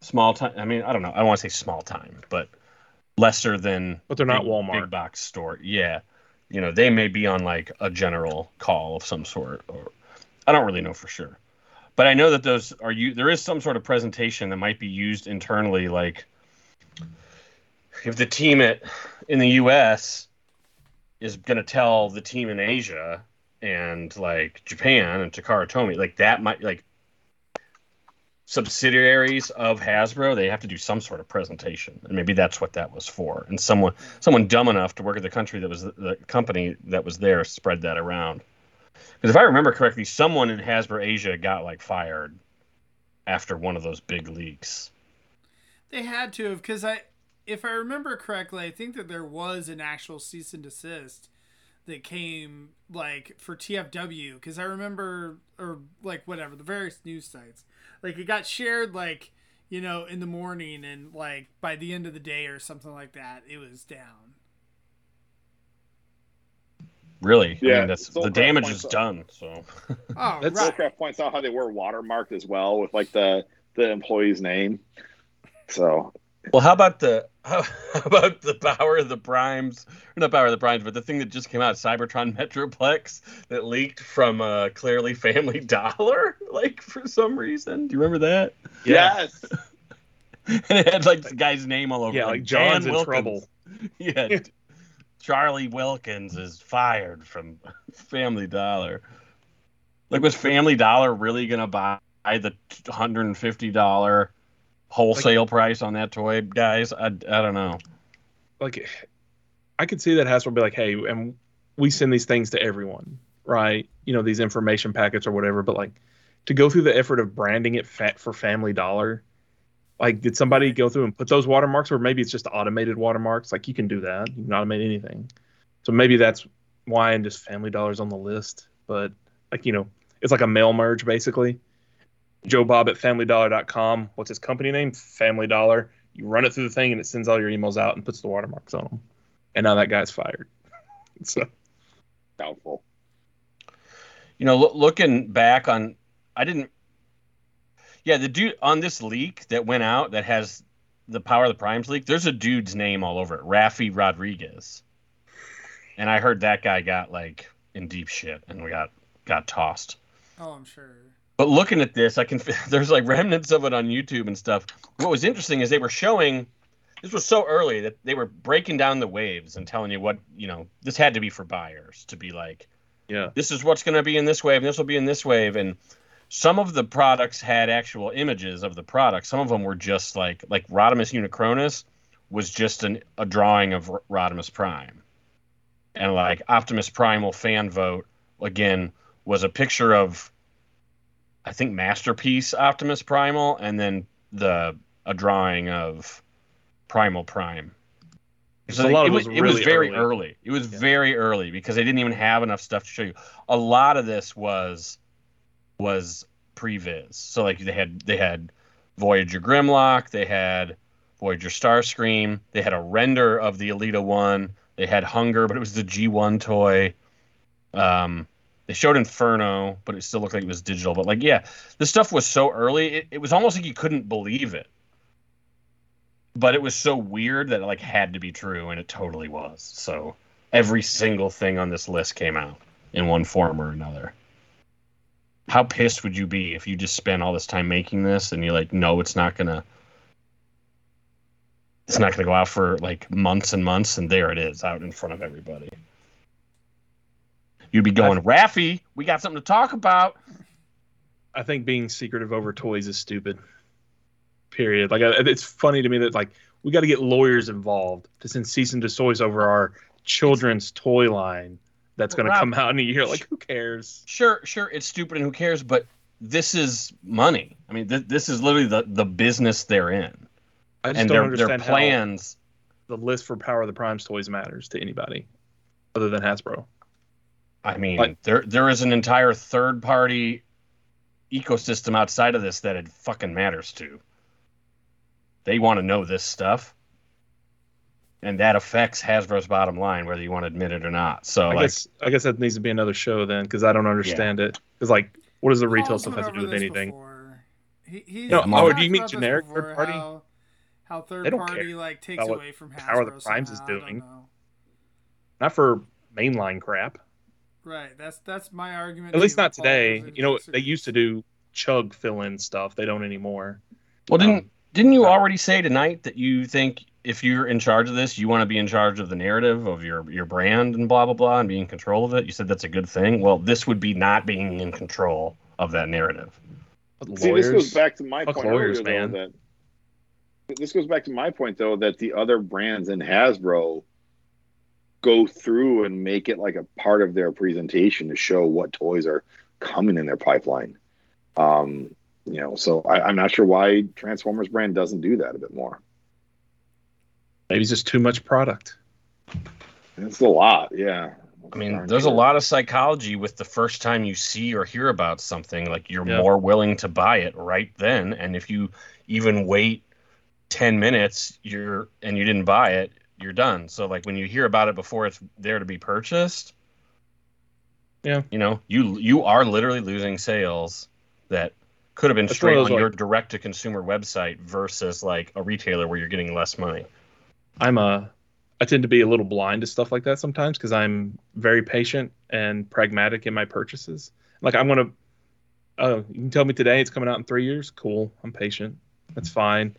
small time i mean i don't know i don't want to say small time but lesser than But they're not big, Walmart. big box store yeah. You know they may be on like a general call of some sort or i don't really know for sure. But i know that those are you there is some sort of presentation that might be used internally like if the team at in the us is going to tell the team in asia and like Japan and Takara Tomy, like that might like subsidiaries of Hasbro, they have to do some sort of presentation, and maybe that's what that was for. And someone someone dumb enough to work at the country that was the company that was there spread that around. Because if I remember correctly, someone in Hasbro Asia got like fired after one of those big leaks. They had to have because I, if I remember correctly, I think that there was an actual cease and desist that came like for TFW because I remember or like whatever the various news sites like it got shared like you know in the morning and like by the end of the day or something like that it was down. Really, I Yeah, mean, that's the damage is out- done. So Oh That's- right. Soulcraft points out how they were watermarked as well with like the the employee's name. So Well, how about the how, how about the power of the primes? Or not power of the primes, but the thing that just came out, Cybertron Metroplex, that leaked from uh, clearly Family Dollar, like for some reason. Do you remember that? yes, and it had like the guy's name all over. Yeah, it, like John's Dan in Wilkins. trouble. Yeah, Charlie Wilkins is fired from Family Dollar. Like, was Family Dollar really gonna buy the hundred and fifty dollar wholesale price on that toy, guys? I, I don't know. Like, I could see that Hasbro be like, hey, and we send these things to everyone, right? You know, these information packets or whatever. But like, to go through the effort of branding it fat for Family Dollar, like, did somebody go through and put those watermarks, or maybe it's just automated watermarks? Like, you can do that. You can automate anything. So maybe that's why and just Family Dollar's on the list. But like, you know, it's like a mail merge basically. Joe Bob at FamilyDollar.com. What's his company name? Family Dollar. You run it through the thing and it sends all your emails out and puts the watermarks on them. And now that guy's fired. so doubtful. You know, loo- looking back on, I didn't. Yeah, the dude on this leak that went out that has the Power of the Primes leak. There's a dude's name all over it, Rafi Rodriguez. And I heard that guy got like in deep shit and we got got tossed. Oh, I'm sure. But looking at this, I can there's like remnants of it on YouTube and stuff. What was interesting is they were showing this was so early that they were breaking down the waves and telling you what you know. This had to be for buyers to be like, Yeah. this is what's going to be in this wave, and this will be in this wave, and some of the products had actual images of the product. Some of them were just like like Rodimus Unicronus was just an, a drawing of Rodimus Prime, and like Optimus Primal fan vote again was a picture of I think masterpiece Optimus Primal, and then the a drawing of Primal Prime. So a lot it of it was, was it was really very early. early. It was Yeah. very early because they didn't even have enough stuff to show you. A lot of this was was previs. So like they had they had Voyager Grimlock, they had Voyager Starscream, they had a render of the Elita one, they had Hun-Gurrr, but it was the G1 toy. Um, they showed Inferno, but it still looked like it was digital. But like, yeah, this stuff was so early, it, it was almost like you couldn't believe it. But it was so weird that it like had to be true, and it totally was. So every single thing on this list came out in one form or another. How pissed would you be if you just spent all this time making this and you're like, no, it's not gonna it's not gonna go out for like months and months, and there it is out in front of everybody. You'd be going, Raffy, we got something to talk about. I think being secretive over toys is stupid. Period. Like it's funny to me that like we got to get lawyers involved to send cease and desist over our children's toy line that's going to come out in a year. Like who cares? Sure, sure, it's stupid and who cares, but this is money. I mean, th- this is literally the, the business they're in. I just And don't their, understand their how plans. the list for Power of the Primes toys matters to anybody other than Hasbro. I mean, Like- there there is an entire third party ecosystem outside of this that it fucking matters to. They want to know this stuff. And that affects Hasbro's bottom line, whether you want to admit it or not. So, I like, guess I guess that needs to be another show then because I don't understand it. Because like, what does the retail Paul's stuff went have to do with anything? before. He, he's, No, he's oh, do you mean generic third party? How, how third party care like takes away from Hasbro Power of the Primes is somehow, I don't doing. Not for mainline crap. Right. That's that's my argument. At least not Paul, today. 'cause it- You know, they used to do chug fill in stuff. They don't anymore. well, didn't Um, didn't you already say tonight that you think if you're in charge of this, you want to be in charge of the narrative of your your brand and blah blah blah and be in control of it? You said that's a good thing. Well, this would be not being in control of that narrative. But See, this goes back to my point lawyers, earlier, man. though, that this goes back to my point though that the other brands in Hasbro go through and make it like a part of their presentation to show what toys are coming in their pipeline. Um, you know, so I, I'm not sure why Transformers brand doesn't do that a bit more. Maybe it's just too much product. It's a lot, yeah. I mean, Darn there's a lot of psychology with the first time you see or hear about something. Like you're Yeah. more willing to buy it right then, and if you even wait ten minutes, you're and you didn't buy it, you're done. So like when you hear about it before it's there to be purchased, Yeah. you know, you you are literally losing sales that could have been That's straight on those, your direct to consumer website versus like a retailer where you're getting less money. I'm a I tend to be a little blind to stuff like that sometimes because I'm very patient and pragmatic in my purchases. Like I'm gonna, oh, you can tell me today it's coming out in three years. Cool, I'm patient. That's fine.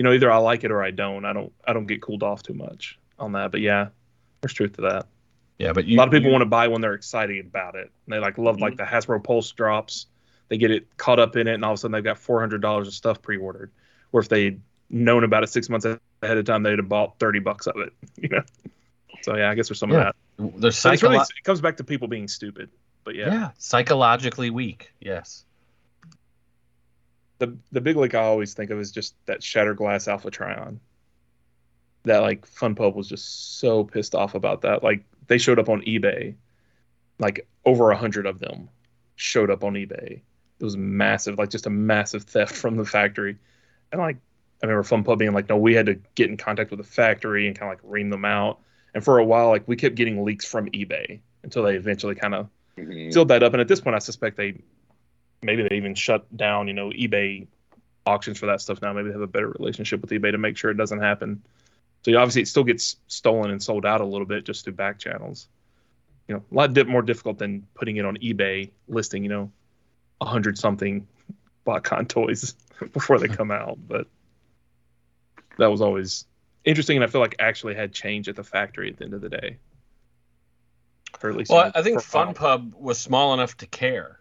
You know, either I like it or I don't. I don't. I don't get cooled off too much on that. But yeah, there's truth to that. Yeah, but A lot of people you- want to buy when they're excited about it. They like love like the Hasbro Pulse drops. They get it caught up in it, and all of a sudden they've got four hundred dollars of stuff pre-ordered. Or if they'd known about it six months ahead of time, they'd have bought thirty bucks of it. You know. So yeah, I guess there's some Yeah. of that. there's it's really, it comes back to people being stupid. But yeah, yeah, psychologically weak. Yes. The the big lick I always think of is just that Shattered Glass Alpha Trion. That like Fun Pub was just so pissed off about that. Like they showed up on eBay, like over a hundred of them showed up on eBay. It was massive, like just a massive theft from the factory. And like I remember Fun Pub being like, no, we had to get in contact with the factory and kind of like ream them out. And for a while, like we kept getting leaks from eBay until they eventually kind of Mhm. sealed that up. And at this point, I suspect they maybe they even shut down, you know, eBay auctions for that stuff now. Maybe they have a better relationship with eBay to make sure it doesn't happen. So obviously, it still gets stolen and sold out a little bit just through back channels. You know, a lot di- more difficult than putting it on eBay listing. You know, a hundred something BotCon toys before they come out, but that was always interesting, and I feel like actually had change at the factory at the end of the day. Or at least well, I think Fun Pub was small enough to care,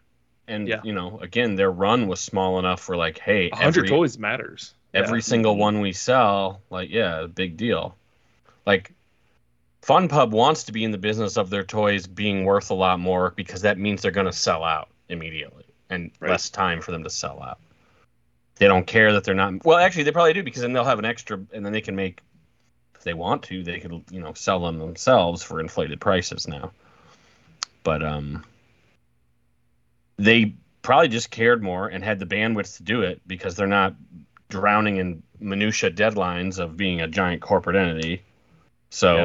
and yeah. you know, again, their run was small enough for like, hey, hundred toys matters. Every yeah. single one we sell, like, yeah, big deal. Like, Fun Pub wants to be in the business of their toys being worth a lot more because that means they're going to sell out immediately and right. less time for them to sell out. They don't care that they're not. Well, actually, they probably do because then they'll have an extra, and then they can make, if they want to, they could you know sell them themselves for inflated prices now. But um, they probably just cared more and had the bandwidth to do it because they're not drowning in minutia deadlines of being a giant corporate entity. So,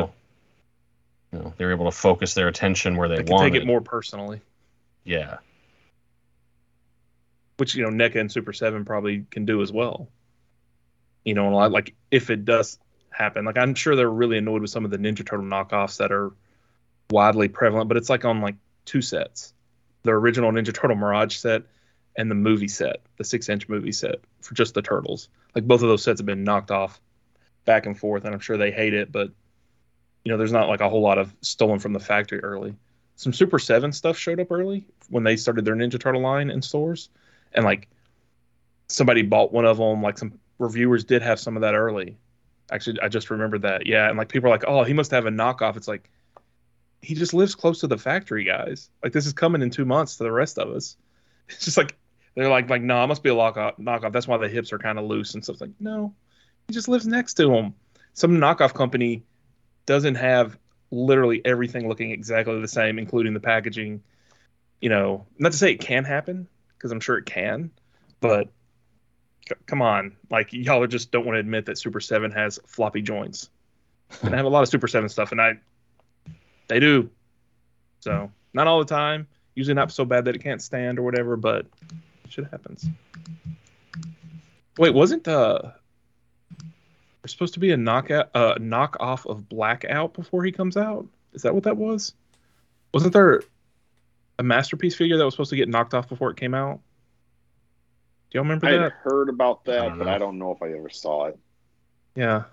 yeah. you know, they're able to focus their attention where they, they want. Take it more personally. Yeah which you know NECA and Super Seven probably can do as well. You know, like if it does happen, like I'm sure they're really annoyed with some of the Ninja Turtle knockoffs that are widely prevalent, but it's like on like two sets: the original Ninja Turtle Mirage set and the movie set, the six-inch movie set for just the turtles. Like both of those sets have been knocked off back and forth, and I'm sure they hate it, but you know, there's not like a whole lot of stolen from the factory early. Some Super 7 stuff showed up early when they started their Ninja Turtle line in stores and like somebody bought one of them. Like some reviewers did have some of that early. Actually, I just remembered that. Yeah, and like people are like, "Oh, he must have a knockoff." It's like he just lives close to the factory, guys. Like this is coming in two months to the rest of us. It's just like they're like, like, no, it must be a knockoff. Knockoff. That's why the hips are kind of loose and stuff. Like, no, he just lives next to him. Some knockoff company doesn't have literally everything looking exactly the same, including the packaging. You know, not to say it can happen, because I'm sure it can, but c- come on, like y'all just don't want to admit that Super Seven has floppy joints, and I have a lot of Super Seven stuff, and I they do. So not all the time, usually not so bad that it can't stand or whatever, but shit happens. Wait, wasn't uh there's supposed to be a knockout uh knock off of Blackout before he comes out? Is that what that was? Wasn't there a masterpiece figure that was supposed to get knocked off before it came out? Do y'all remember I that? I heard about that, I but I don't know if I ever saw it. Yeah.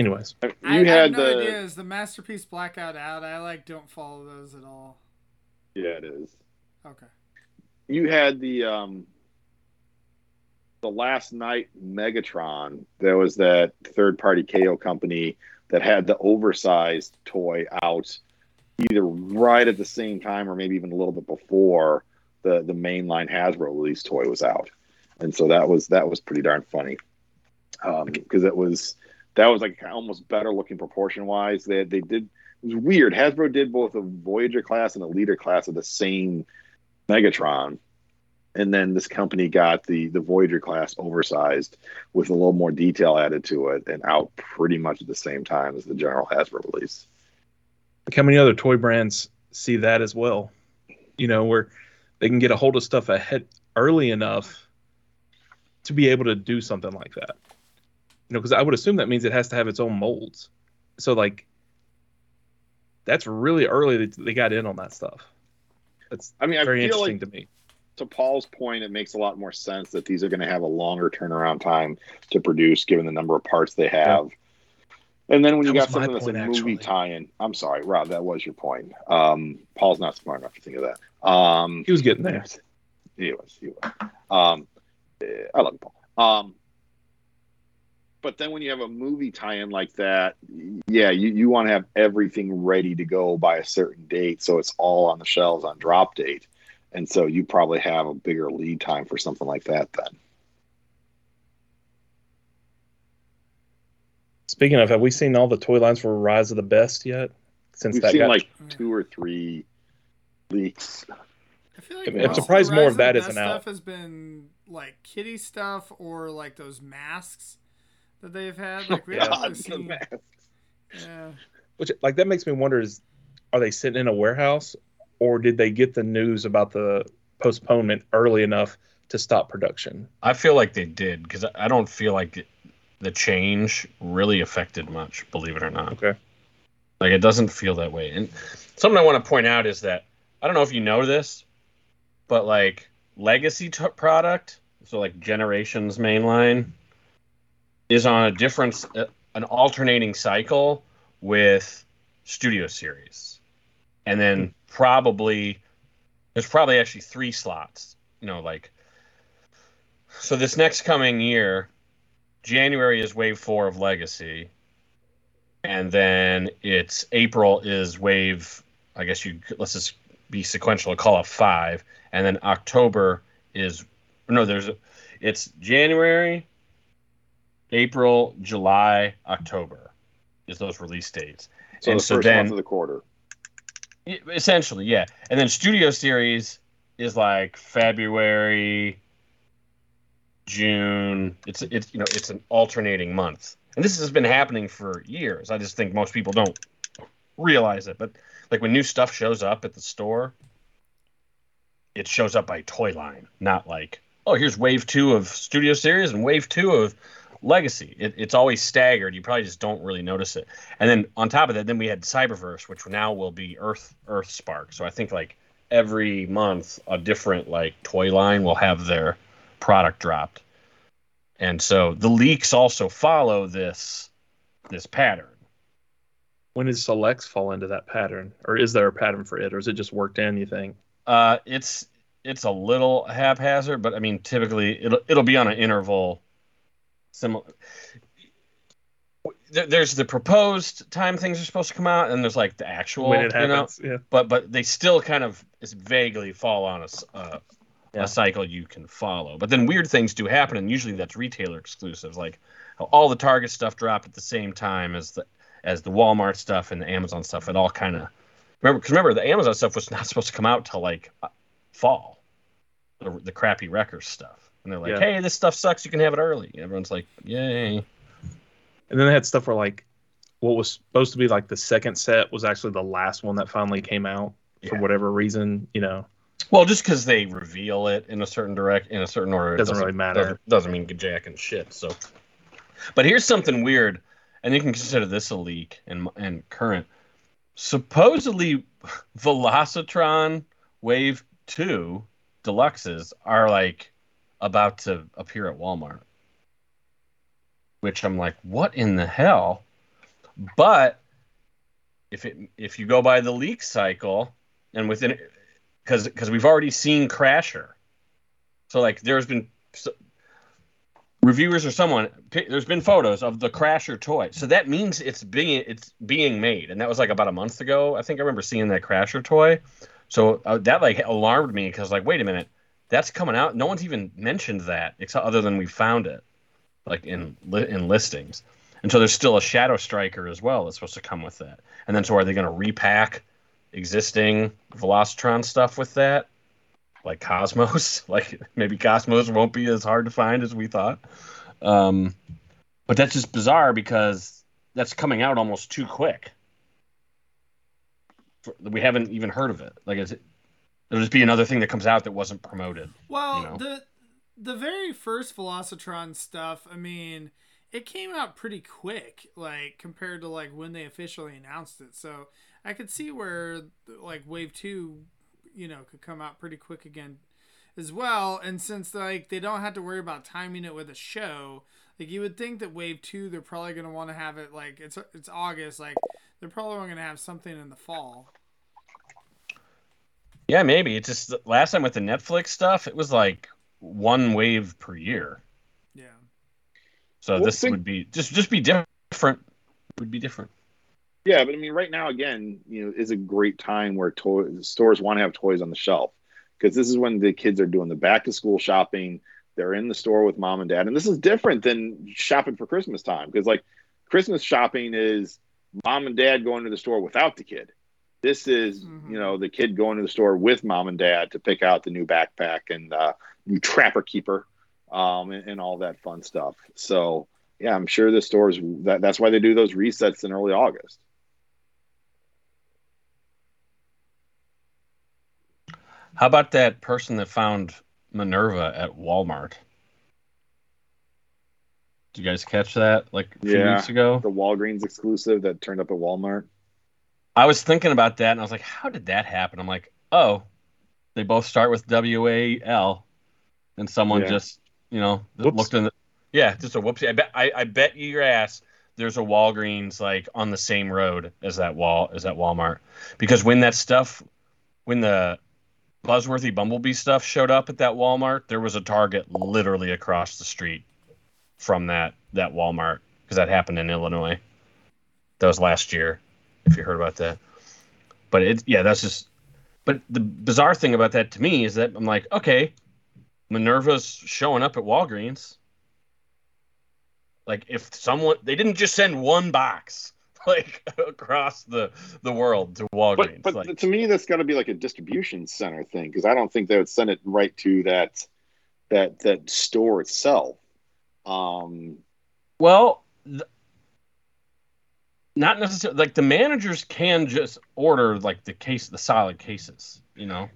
Anyways, you I, had I have no the... idea. Is the masterpiece blackout out? I like don't follow those at all. Yeah, it is. Okay. You had the um the Last Knight Megatron. There was that third party KO company that had the oversized toy out either right at the same time or maybe even a little bit before the the mainline Hasbro release toy was out, and so that was that was pretty darn funny Um, because um, it was that was like almost better looking proportion wise. They they did it was weird. Hasbro did both a Voyager class and a Leader class of the same Megatron, and then this company got the the Voyager class oversized with a little more detail added to it and out pretty much at the same time as the general Hasbro release. Like how many other toy brands see that as well? You know, where they can get a hold of stuff ahead early enough to be able to do something like that. You know, because I would assume that means it has to have its own molds. So like that's really early that they got in on that stuff. That's I mean, very interesting like- to me to Paul's point, it makes a lot more sense that these are going to have a longer turnaround time to produce, given the number of parts they have. Yeah. And then when that you got something that's a movie tie-in, I'm sorry, Rob, that was your point. Um, Paul's not smart enough to think of that. Um, he was getting there. He was. He was. Um, I love Paul. But then when you have a movie tie-in like that, yeah, you, you want to have everything ready to go by a certain date, so it's all on the shelves on drop date and so you probably have a bigger lead time for something like that then. Speaking of, have we seen all the toy lines for Rise of the Beasts yet? Since We've that seen got... like two or three leaks. I feel like I'm surprised more of that isn't out. Stuff has been like kitty stuff or like those masks that they've had. Like we haven't really seen. Yeah. Which like that makes me wonder: is are they sitting in a warehouse or did they get the news about the postponement early enough to stop production? I feel like they did because I don't feel like the change really affected much, believe it or not. Okay. Like it doesn't feel that way. And something I want to point out is that I don't know if you know this, but like legacy t- product, so like Generations mainline, is on a different, uh, an alternating cycle with Studio Series, and then probably there's probably actually three slots. You know, like so this next coming year, January is Wave Four of Legacy, and then it's April is Wave. I guess you let's just be sequential. Call it five, and then October is no. There's it's January, April, July, October is those release dates. So and the so first then month of the quarter. essentially, yeah. And then Studio Series is like February, June. It's it's you know it's an alternating month, and this has been happening for years. I just think most people don't realize it, but like when new stuff shows up at the store, it shows up by toy line, not like oh here's Wave Two of Studio Series and Wave Two of Legacy. It, it's always staggered. You probably just don't really notice it. And then on top of that, then we had Cyberverse, which now will be Earth Earth Spark. So I think like every month a different like toy line will have their product dropped. And so the leaks also follow this this pattern. When does selects fall into that pattern, or is there a pattern for it, or is it just worked in? You think? Uh, it's it's a little haphazard, but I mean typically it'll it'll be on an interval similar. There's the proposed time things are supposed to come out, and there's like the actual, when it you know. happens, yeah. But but they still kind of is vaguely fall on a s- uh, Yeah. a cycle you can follow. But then weird things do happen, and usually that's retailer exclusives, like how all the Target stuff dropped at the same time as the as the Walmart stuff and the Amazon stuff. It all kind of remember because remember the Amazon stuff was not supposed to come out till like uh, fall, the, the crappy Wreckers stuff, and they're like, Yeah. hey, this stuff sucks, you can have it early. And everyone's like, yay. And then they had stuff where like what was supposed to be like the second set was actually the last one that finally came out for whatever reason. You know, Well, just because they reveal it in a certain direct in a certain order, it Doesn't really matter. Doesn't, doesn't mean jack and shit. So, but here's something weird, and you can consider this a leak and and current. Supposedly, Velocitron Wave Two Deluxes are like about to appear at Walmart, which I'm like, what in the hell? But if it if you go by the leak cycle, and within because because we've already seen Crasher. So like there's been s- reviewers or someone there's been photos of the Crasher toy. So that means it's being it's being made, and that was like about a month ago. I think I remember seeing that Crasher toy. So uh, that like alarmed me because like wait a minute, that's coming out. No one's even mentioned that except other than we found it, like in in listings. And so there's still a Shadow Striker as well that's supposed to come with that. And then so are they going to repack existing Velocitron stuff with that? Like Cosmos? like maybe Cosmos won't be as hard to find as we thought. Um, but that's just bizarre because that's coming out almost too quick. We haven't even heard of it. Like it's, it'll just be another thing that comes out that wasn't promoted. Well, you know. the the very first Velocitron stuff, I mean, it came out pretty quick, like compared to like when they officially announced it. So I could see where like Wave Two, you know, could come out pretty quick again, as well. And since like they don't have to worry about timing it with a show, like you would think that Wave Two, they're probably gonna want to have it like it's it's August, like they're probably gonna have something in the fall. Yeah, maybe. It's just last time with the Netflix stuff, it was like one wave per year. Yeah. So Well, this think- would be just just be different. Would be different. Yeah, but I mean, right now, again, you know, is a great time where toy stores want to have toys on the shelf because this is when the kids are doing the back to school shopping. They're in the store with mom and dad, and this is different than shopping for Christmas time because, like, Christmas shopping is mom and dad going to the store without the kid. This is, Mhm. you know, the kid going to the store with mom and dad to pick out the new backpack and uh, new Trapper Keeper, um, and, and all that fun stuff. So, yeah, I'm sure the stores that that's why they do those resets in early August. How about that person that found Minerva at Walmart? Did you guys catch that like a few Yeah. weeks ago? the Walgreens exclusive that turned up at Walmart. I was thinking about that and I was like, how did that happen? I'm like, oh, they both start with W A L, and someone Yeah. just you know Whoops. looked in the yeah, just a whoopsie. I bet I, I bet you your ass there's a Walgreens like on the same road as that wall as that Walmart because when that stuff when the Buzzworthy Bumblebee stuff showed up at that Walmart, there was a Target literally across the street from that that Walmart because that happened in Illinois. That was last year, if you heard about that. But it, yeah, that's just. But the bizarre thing about that to me is that I'm like, okay, Minerva's showing up at Walgreens. Like, if someone they didn't just send one box like across the the world to Walgreens, But but like, to me, that's got to be like a distribution center thing because I don't think they would send it right to that that that store itself. Um, Well, th- not necessarily. Like the managers can just order like the case, the solid cases. You know.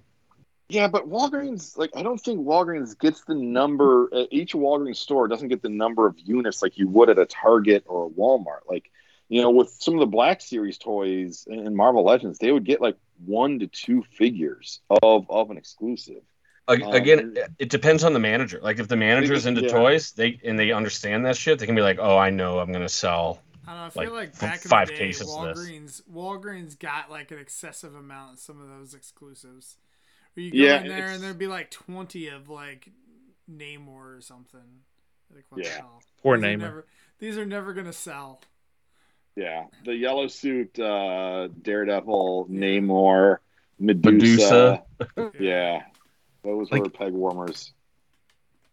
yeah, but Walgreens, like I don't think Walgreens gets the number. Uh, each Walgreens store doesn't get the number of units like you would at a Target or a Walmart. Like you know, with some of the Black Series toys and Marvel Legends, they would get like one to two figures of of an exclusive. Um, Again, it depends on the manager. Like if the manager's into yeah. toys, they and they understand that shit, they can be like, "Oh, I know, I'm gonna sell." I don't know. I feel Like, like, back in five the day, cases of. Walgreens Walgreens got like an excessive amount of some of those exclusives. Where you go Yeah, in there and there'd be like twenty of like Namor or something. Like what the Yeah. hell? Poor These are Namor. never- these are never gonna sell. Yeah, the yellow suit, uh, Daredevil, Namor, Medusa. Medusa. Yeah, those Like- were peg warmers.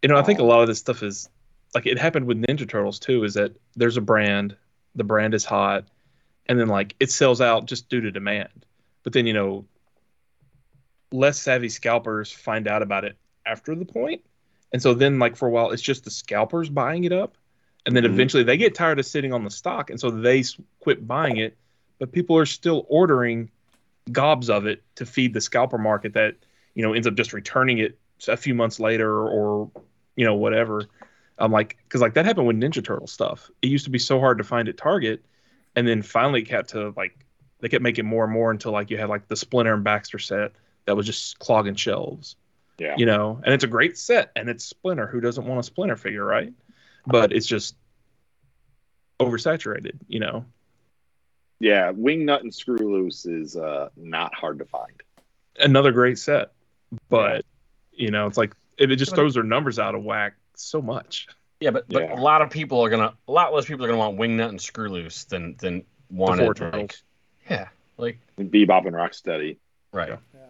You know, I think a Um, lot of this stuff is like it happened with Ninja Turtles too. Is that there's a brand, the brand is hot, and then like it sells out just due to demand. But then you know, less savvy scalpers find out about it after the point, and so then like for a while it's just the scalpers buying it up, and then Mhm. eventually they get tired of sitting on the stock, and so they quit buying it. But people are still ordering gobs of it to feed the scalper market that you know ends up just returning it a few months later or you know whatever i'm like because like that happened with ninja turtle stuff. It used to be so hard to find at target and then finally it kept to like they kept making more and more until like you had like the splinter and baxter set that was just clogging shelves. Yeah, you know? And it's a great set and it's splinter. Who doesn't want a splinter figure right? But it's just oversaturated you know? Yeah. Wing Nut and Screw Loose is uh, not hard to find. another great set but you know it's like it, it just throws their numbers out of whack so much Yeah, but, but Yeah. a lot of people are gonna a lot less people are gonna want Wingnut and Screw Loose than than want four it, like, yeah, like And Bebop and Rocksteady. right. Yeah. Yeah.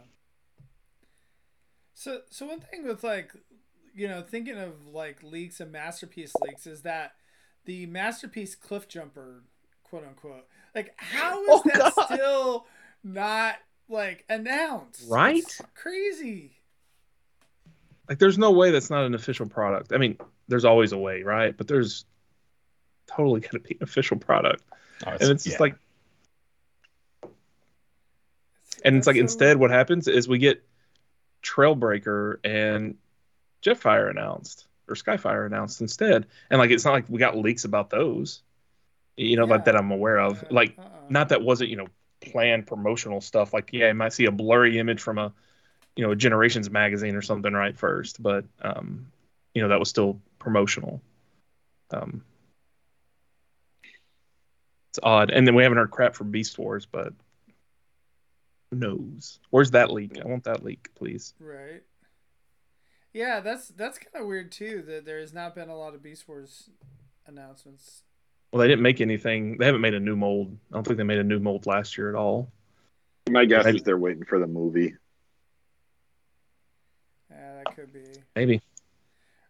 So so one thing with like you know thinking of like leaks and masterpiece leaks is that the masterpiece cliff jumper quote unquote like how is Oh, that God. still not like announced Right? It's crazy like there's no way that's not an official product. I mean, there's always a way, right? But there's totally gonna be an official product. Oh, And it's just yeah. like and it's like so- instead what happens is we get Trailbreaker and Jetfire announced or Skyfire announced instead. And like it's not like we got leaks about those. You know, like that I'm aware of. Yeah, Like uh-uh. not that wasn't, you know, planned promotional stuff. Like, yeah, I might see a blurry image from a you know, a generations magazine or something right first, but um, you know, that was still promotional. Um it's odd. And then we haven't heard crap from Beast Wars, but who knows? Where's that leak? I want that leak, please. right yeah that's that's kind of weird too that there has not been a lot of beast wars announcements Well, they didn't make anything. They haven't made a new mold. I don't think they made a new mold last year at all. My guess Maybe- is they're waiting for the movie. Yeah that could be Maybe.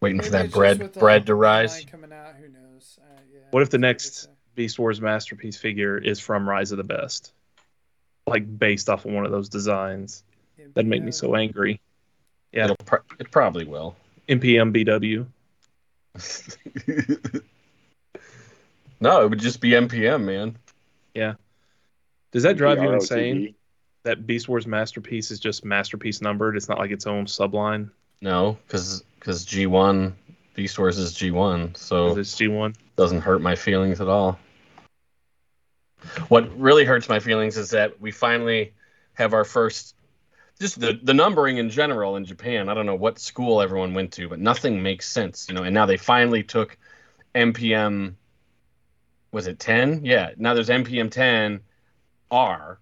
waiting for that bread bread to rise. coming out who knows uh, yeah, What if the it's hard to next say. Beast Wars masterpiece figure is from Rise of the Beasts? Like based off of one of those designs. That'd make me so angry. Yeah. It'll pro- it probably will. NPM BW. no, it would just be MPM, man. Yeah. Does that drive you insane that Beast Wars masterpiece is just masterpiece numbered? It's not like its own subline. No, because because G one Beast Wars is G one, so It's G1. doesn't hurt my feelings at all. What really hurts my feelings is that we finally have our first. just the the numbering in general in Japan. I don't know what school everyone went to, but nothing makes sense, you know. And now they finally took MPM. Was it ten? Yeah. Now there's MPM ten R,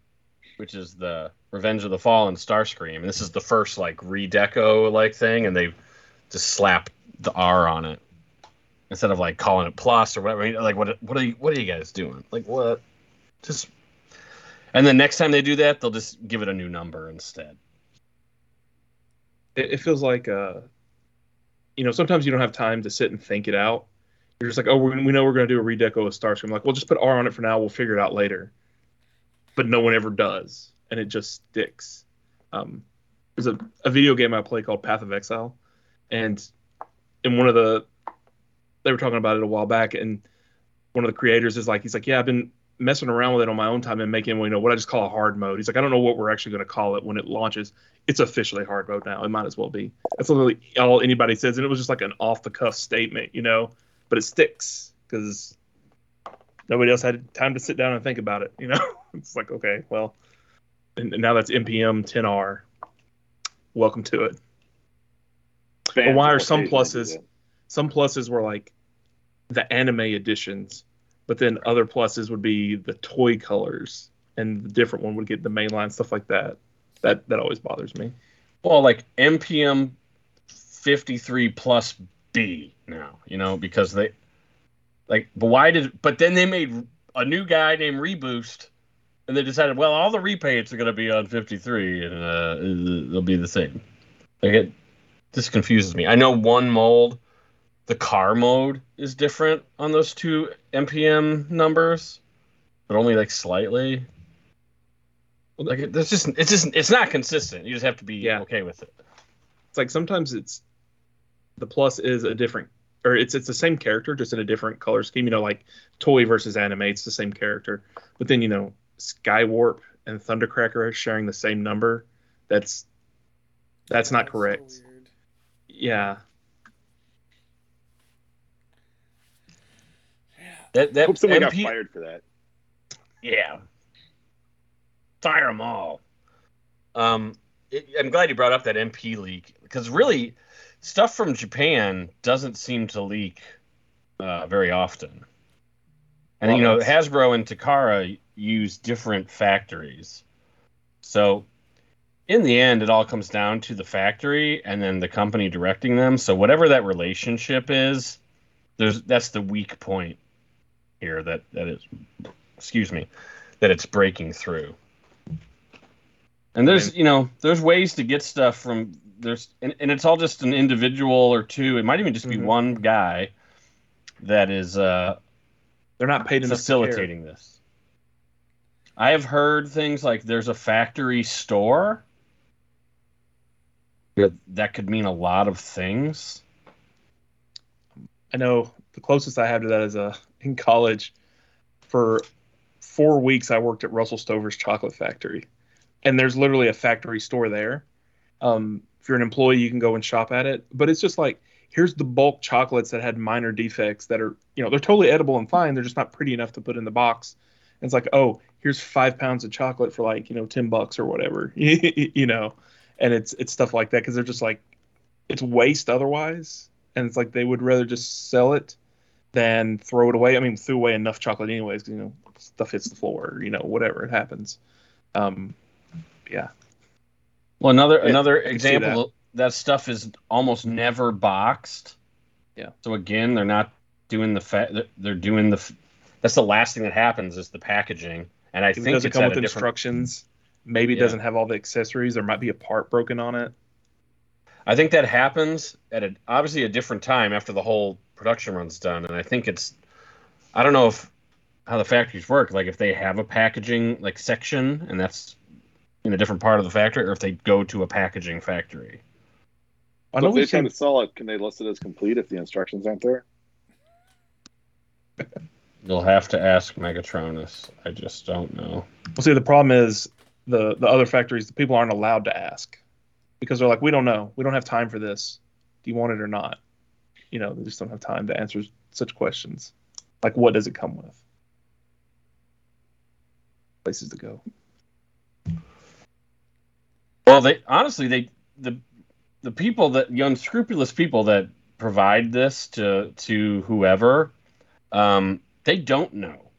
which is the Revenge of the Fallen Starscream, and this is the first like redeco like thing, and they just slapped the R on it instead of like calling it plus or whatever. Like what what are you what are you guys doing? Like what? Just and then next time they do that, they'll just give it a new number instead. It, it feels like, uh, you know, sometimes you don't have time to sit and think it out. You're just like, oh, we're, we know we're going to do a redeco of Starscream. Like, we'll just put R on it for now. We'll figure it out later. But no one ever does, and it just sticks. Um, there's a, a video game I play called Path of Exile, and in one of the, they were talking about it a while back, and one of the creators is like, he's like, yeah, I've been messing around with it on my own time and making you know what I just call a hard mode. He's like, I don't know what we're actually going to call it when it launches. It's officially hard mode now. It might as well be. That's literally all anybody says, and it was just like an off the cuff statement, you know. But it sticks because nobody else had time to sit down and think about it. You know, it's like okay, well, and, and now that's NPM 10R. Welcome to it. But why are some pluses? Some pluses were like the anime editions but then other pluses would be the toy colors and the different one would get the mainline stuff like that that that always bothers me well like mpm 53 plus b now you know because they like but why did but then they made a new guy named reboost and they decided well all the repaints are going to be on 53 and uh, they'll be the same like it this confuses me i know one mold the car mode is different on those two MPM numbers, but only like slightly. Like it, it's just it's just it's not consistent. You just have to be yeah. okay with it. It's like sometimes it's the plus is a different or it's it's the same character just in a different color scheme. You know, like toy versus anime, it's the same character, but then you know Skywarp and Thundercracker are sharing the same number. That's that's not correct. So yeah, That, that Hope someone MP... got fired for that. Yeah. Fire them all. Um, it, I'm glad you brought up that MP leak because really, stuff from Japan doesn't seem to leak uh, very often. And you know, Hasbro and Takara use different factories, so in the end, it all comes down to the factory and then the company directing them. So whatever that relationship is, there's that's the weak point here that that is excuse me that it's breaking through and there's you know there's ways to get stuff from there's and, and it's all just an individual or two it might even just be mm-hmm. one guy that is uh they're not paid in facilitating this. I have heard things like there's a factory store that could mean a lot of things. I know the closest i have to that is a in college, for four weeks, I worked at Russell Stover's Chocolate Factory, and there's literally a factory store there. Um, if you're an employee, you can go and shop at it, but it's just like here's the bulk chocolates that had minor defects that are you know they're totally edible and fine. They're just not pretty enough to put in the box. And it's like oh here's five pounds of chocolate for like you know ten bucks or whatever you know, and it's it's stuff like that because they're just like it's waste otherwise, and it's like they would rather just sell it than throw it away. I mean, threw away enough chocolate anyways. You know, stuff hits the floor. You know, whatever it happens. Um, yeah. Well, another yeah, another example that. stuff is almost never boxed. Yeah. So again, they're not doing the fa- they're doing the. That's the last thing that happens is the packaging, and I think it doesn't come with instructions. Maybe it yeah. doesn't have all the accessories. There might be a part broken on it. I think that happens at a, obviously a different time after the whole production run's done, and I think it's I don't know if how the factories work, like if they have a packaging like section and that's in a different part of the factory, or if they go to a packaging factory. I know so if they try to sell it, can they list it as complete if the instructions aren't there? You'll have to ask Megatronus. I just don't know. Well, see, the problem is the the other factories, the people aren't allowed to ask because they're like, we don't know, we don't have time for this. Do you want it or not? you know they just don't have time to answer such questions like what does it come with places to go Well, they honestly they the the people that the unscrupulous people that provide this to to whoever, um, they don't know.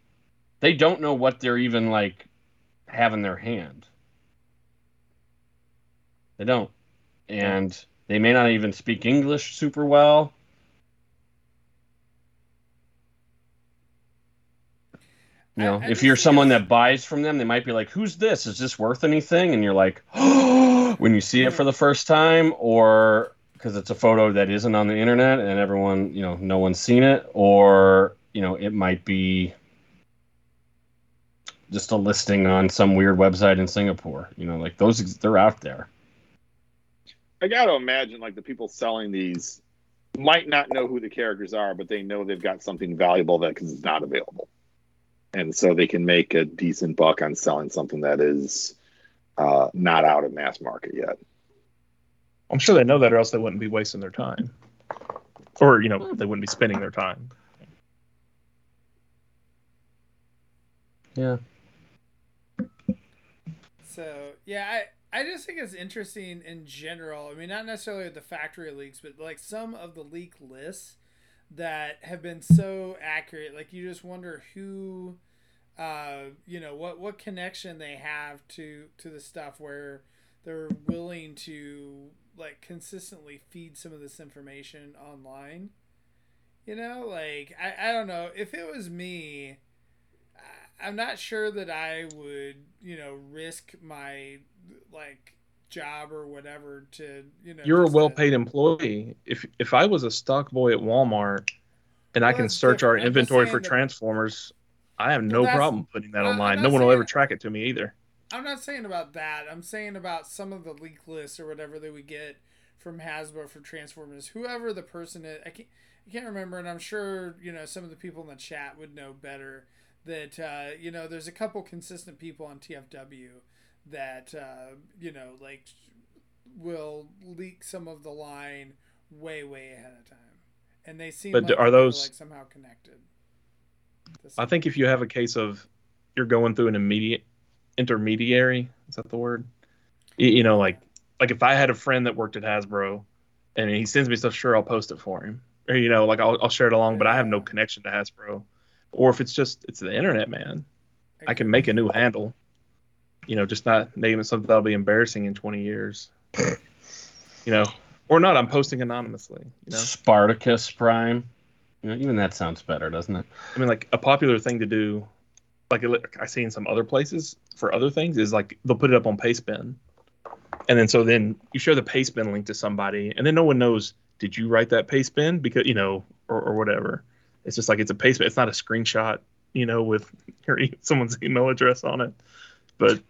They don't know what they're even like have in their hand. They don't, and they may not even speak English super well. You know, I- I if you're someone that buys from them, they might be like, "Who's this? Is this worth anything?" And you're like, "Oh!" When you see it for the first time, or because it's a photo that isn't on the internet and everyone, you know, no one's seen it, or you know, it might be just a listing on some weird website in Singapore. You know, like those, they're out there. I got to imagine like the people selling these might not know who the characters are, but they know they've got something valuable that because it's not available, and so they can make a decent buck on selling something that is uh, not out of mass market yet. I'm sure they know that, or else they wouldn't be wasting their time, or you know, they wouldn't be spending their time. Yeah. So yeah, I I just think it's interesting in general. I mean, not necessarily the factory leaks, but like some of the leak lists that have been so accurate. Like you just wonder who, uh, you know, what what connection they have to to the stuff where they're willing to like consistently feed some of this information online. You know, like I, I don't know if it was me. I- I'm not sure that I would, you know, risk my like job or whatever to, you know. You're a well-paid employee. If if I was a stock boy at Walmart and I can search our different. I'm inventory for that- Transformers, I have no problem putting that online. No one will ever track it to me either. I'm not saying about that. I'm saying about some of the leak lists or whatever that we get from Hasbro for Transformers. Whoever the person is, I can't, I can't remember, and I'm sure you know some of the people in the chat would know better. That uh, you know, there's a couple consistent people on TFW that uh, you know, like will leak some of the line way, way ahead of time, and they seem But like are those- like somehow connected. To I think if you have a case of you're going through an immediate intermediary, is that the word? You, you know, like like if I had a friend that worked at Hasbro and he sends me stuff, sure I'll post it for him. Or you know, like I'll, I'll share it along, but I have no connection to Hasbro. Or if it's just it's the internet, man. I can make a new handle. You know, just not name it something that'll be embarrassing in 20 years. you know, or not. I'm posting anonymously. You know, Spartacus Prime. You know, even that sounds better, doesn't it? I mean, like a popular thing to do, like I see in some other places for other things, is like they'll put it up on Pastebin, and then so then you share the Pastebin link to somebody, and then no one knows did you write that Pastebin because you know or, or whatever. It's just like it's a Pastebin. It's not a screenshot, you know, with your e- someone's email address on it. But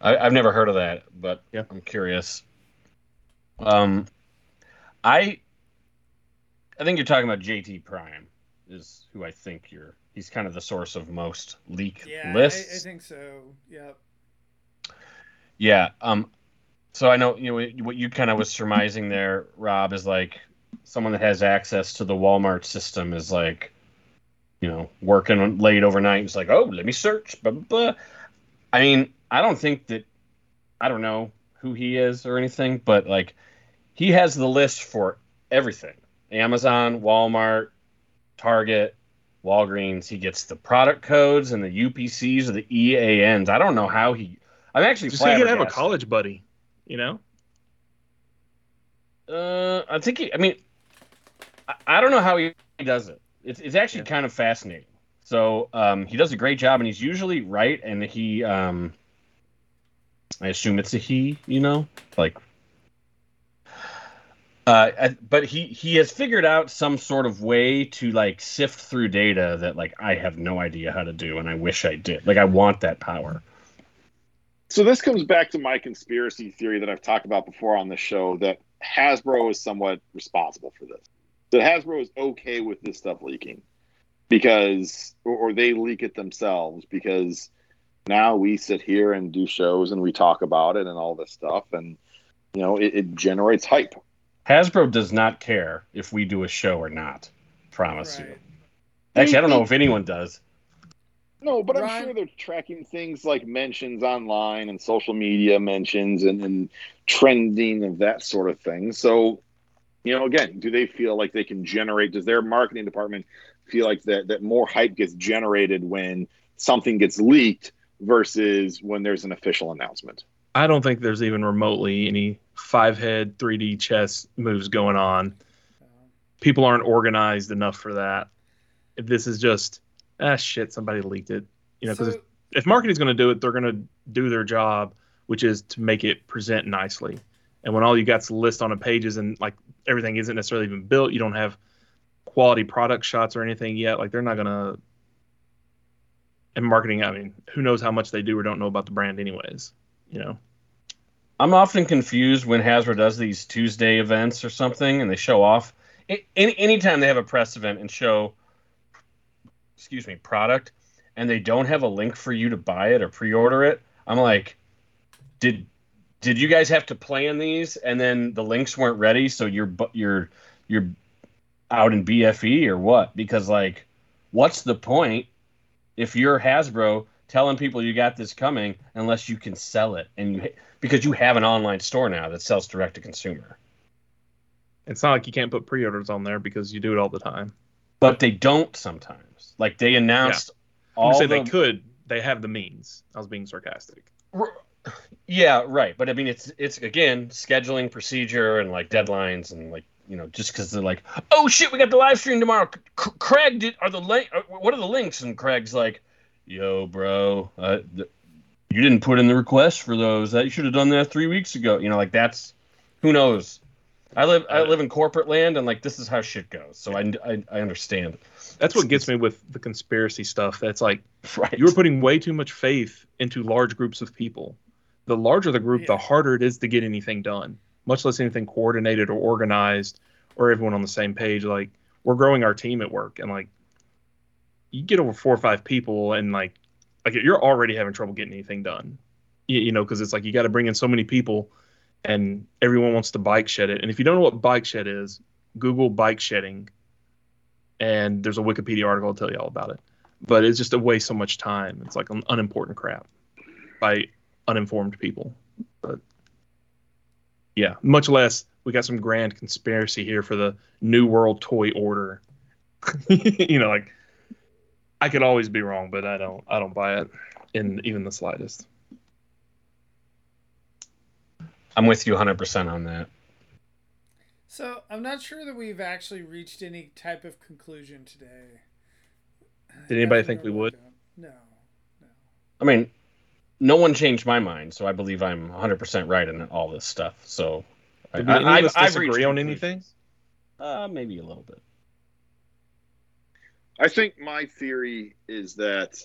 I, I've never heard of that, but Yeah. I'm curious. Um, I I think you're talking about JT Prime is who I think you're. He's kind of the source of most leak lists. Yeah, I, I think so. Yep. Yeah. Um. So I know you know what you kind of was surmising there, Rob, is like someone that has access to the Walmart system is like, you know, working late overnight. It's like, oh, let me search. Blah, blah. I mean, I don't think that. I don't know who he is or anything, but like, he has the list for everything: Amazon, Walmart, Target, Walgreens. He gets the product codes and the UPCs or the EANs. I don't know how he. I'm actually just so you can have a college buddy, you know. Uh, I think he. I mean, I, I don't know how he does it. It's it's actually Yeah. kind of fascinating. So um, he does a great job, and he's usually right. And he, um, I assume it's a he. You know, like. Uh, but he he has figured out some sort of way to like sift through data that like I have no idea how to do, and I wish I did. Like I want that power. So this comes back to my conspiracy theory that I've talked about before on the show that Hasbro is somewhat responsible for this. That Hasbro is okay with this stuff leaking because, or, or they leak it themselves because now we sit here and do shows and we talk about it and all this stuff and you know it, it generates hype. Hasbro does not care if we do a show or not. Promise you. Right. Actually, I don't know if anyone does. No, but Ryan? I'm sure they're tracking things like mentions online and social media mentions and, and trending of that sort of thing. So, you know, again, do they feel like they can generate? Does their marketing department feel like that that more hype gets generated when something gets leaked versus when there's an official announcement? I don't think there's even remotely any five head 3D chess moves going on. People aren't organized enough for that. If this is just ah shit, somebody leaked it, you know, because So- if marketing's going to do it, they're going to do their job, which is to make it present nicely. And when all you got's a list on a pages and like everything isn't necessarily even built, you don't have quality product shots or anything yet. Like they're not going to. And marketing, I mean, who knows how much they do or don't know about the brand, anyways. You know. I'm often confused when Hasbro does these Tuesday events or something, and they show off. Any anytime they have a press event and show, excuse me, product, and they don't have a link for you to buy it or pre-order it, I'm like, did did you guys have to plan these and then the links weren't ready, so you're you're you're out in BFE or what? Because like, what's the point if you're Hasbro telling people you got this coming unless you can sell it and you because you have an online store now that sells direct to consumer. It's not like you can't put pre-orders on there because you do it all the time. But they don't sometimes. Like they announced I'm all say the, they could. They have the means. I was being sarcastic. Yeah, right. But I mean, it's it's again scheduling procedure and like deadlines and like you know just because they're like, oh shit, we got the live stream tomorrow. C- Craig did are the link? Uh, what are the links? And Craig's like, yo, bro, uh, th- you didn't put in the request for those. That you should have done that three weeks ago. You know, like that's who knows. I live I live in corporate land and like this is how shit goes. So I I, I understand. That's what gets me with the conspiracy stuff. That's like Right. you were putting way too much faith into large groups of people. The larger the group, Yeah. the harder it is to get anything done, much less anything coordinated or organized or everyone on the same page. Like we're growing our team at work, and like you get over four or five people, and like like you're already having trouble getting anything done. You, you know, because it's like you got to bring in so many people, and everyone wants to bike shed it. And if you don't know what bike shed is, Google bike shedding, and there's a Wikipedia article to tell you all about it but it's just a waste so much time. It's like un- unimportant crap by uninformed people. But yeah, much less we got some grand conspiracy here for the New World Toy Order. you know, like I could always be wrong, but I don't. I don't buy it in even the slightest. I'm with you 100% on that. So I'm not sure that we've actually reached any type of conclusion today. Did anybody think we would? look up. No. I mean, no one changed my mind, so I believe I'm 100% right in all this stuff. So, I, Did any I, of us I've disagree reached on anything? Uh, maybe a little bit. I think my theory is that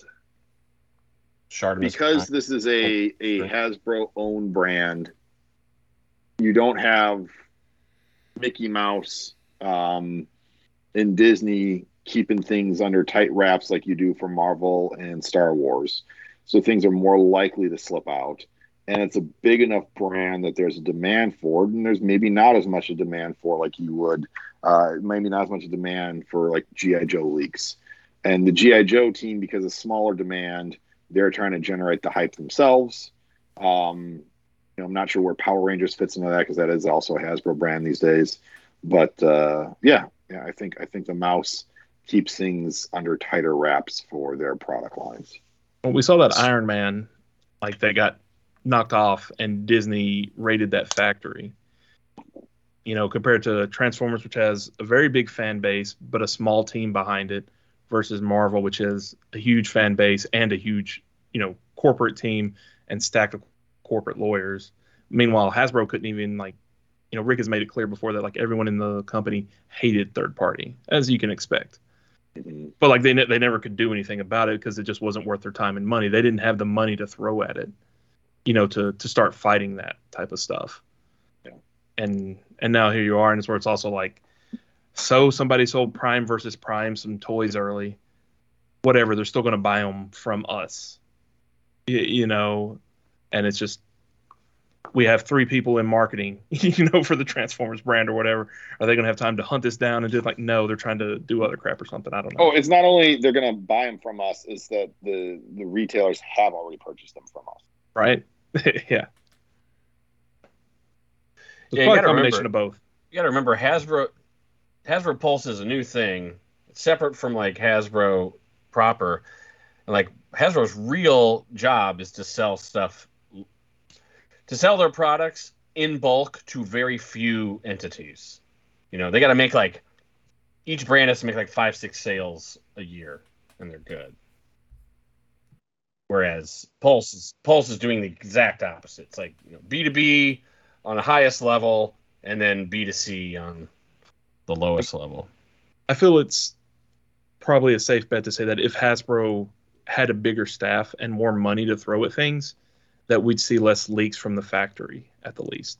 Shard because this is a, a Hasbro owned brand, you don't have Mickey Mouse um, and Disney keeping things under tight wraps like you do for Marvel and Star Wars. So things are more likely to slip out. And it's a big enough brand that there's a demand for it, and there's maybe not as much a demand for like you would, uh, maybe not as much demand for like GI Joe leaks. And the GI Joe team, because of smaller demand, they're trying to generate the hype themselves. Um, you know, I'm not sure where Power Rangers fits into that because that is also a Hasbro brand these days. But uh, yeah, yeah, I think I think the mouse keeps things under tighter wraps for their product lines. Well, we saw that Iron Man, like they got knocked off, and Disney raided that factory. You know, compared to Transformers, which has a very big fan base but a small team behind it, versus Marvel, which has a huge fan base and a huge, you know, corporate team and stack of corporate lawyers. Meanwhile, Hasbro couldn't even like, you know, Rick has made it clear before that like everyone in the company hated third party, as you can expect but like they ne- they never could do anything about it because it just wasn't worth their time and money. They didn't have the money to throw at it, you know, to to start fighting that type of stuff. And and now here you are, and it's where it's also like, so somebody sold Prime versus Prime some toys early, whatever. They're still going to buy them from us, you, you know, and it's just we have three people in marketing, you know, for the Transformers brand or whatever. Are they going to have time to hunt this down and do like no? They're trying to do other crap or something. I don't know. Oh, it's not only they're going to buy them from us; is that the the retailers have already purchased them from us. Right? yeah. It's Yeah, you probably a combination remember- of both. You got to remember Hasbro. Hasbro Pulse is a new thing, it's separate from like Hasbro proper. And like Hasbro's real job is to sell stuff, to sell their products in bulk to very few entities. You know, they got to make like each brand has to make like five, six sales a year, and they're good. Whereas Pulse is Pulse is doing the exact opposite. It's like you know, B two B on the highest level, and then B two C on the lowest level. I feel it's probably a safe bet to say that if Hasbro had a bigger staff and more money to throw at things, that we'd see less leaks from the factory at the least.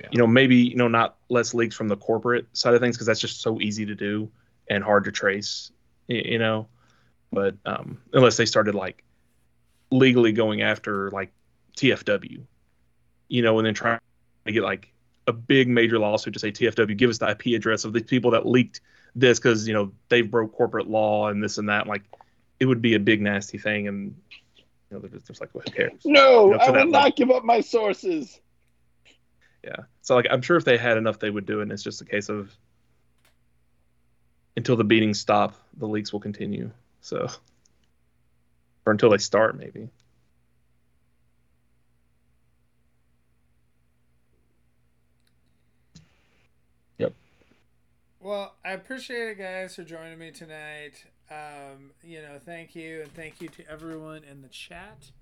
Yeah. You know, maybe you know not less leaks from the corporate side of things because that's just so easy to do and hard to trace. You know, but um, unless they started like legally going after like TFW, you know, and then trying to get like a big major lawsuit to say TFW give us the IP address of the people that leaked this because you know they've broke corporate law and this and that. Like it would be a big nasty thing, and you know they're just, like, well, who cares? No, You know, I will level. not give up my sources. Yeah. So like I'm sure if they had enough, they would do it. And it's just a case of until the beatings stop, the leaks will continue. So or until they start, maybe. Well, I appreciate it, guys, for joining me tonight. Um, you know, thank you, and thank you to everyone in the chat.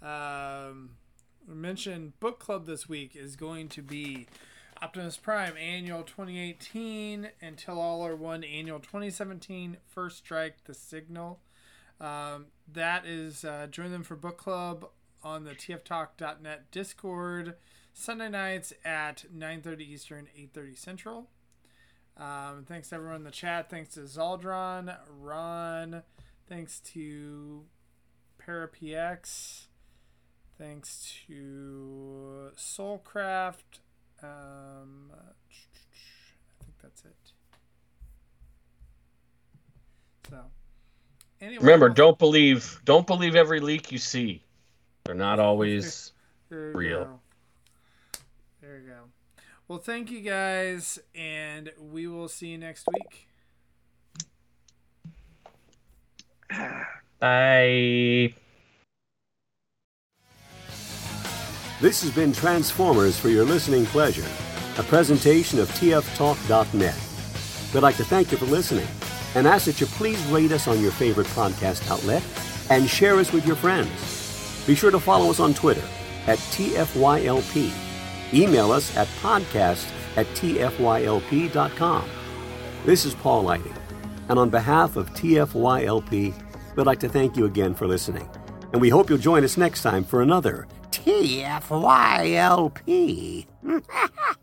Um, we mentioned book club this week is going to be Optimus Prime Annual 2018 Till All Are One Annual 2017 First Strike The Signal. Um, that is uh, join them for book club on the tftalk.net Discord Sunday nights at 9:30 Eastern, 8:30 Central. Um, thanks to everyone in the chat. Thanks to Zaldron, Ron. Thanks to ParaPX. Thanks to Soulcraft. Um, I think that's it. So, anyway, Remember, don't believe don't believe every leak you see. They're not always There real. go. There you go. Well, thank you guys, and we will see you next week. Bye. This has been Transformers for your listening pleasure, a presentation of tftalk.net. We'd like to thank you for listening and ask that you please rate us on your favorite podcast outlet and share us with your friends. Be sure to follow us on Twitter at TFYLP. Email us at podcast at TFYLP.com. This is Paul Lighting, and on behalf of TFYLP, we'd like to thank you again for listening. And we hope you'll join us next time for another TFYLP.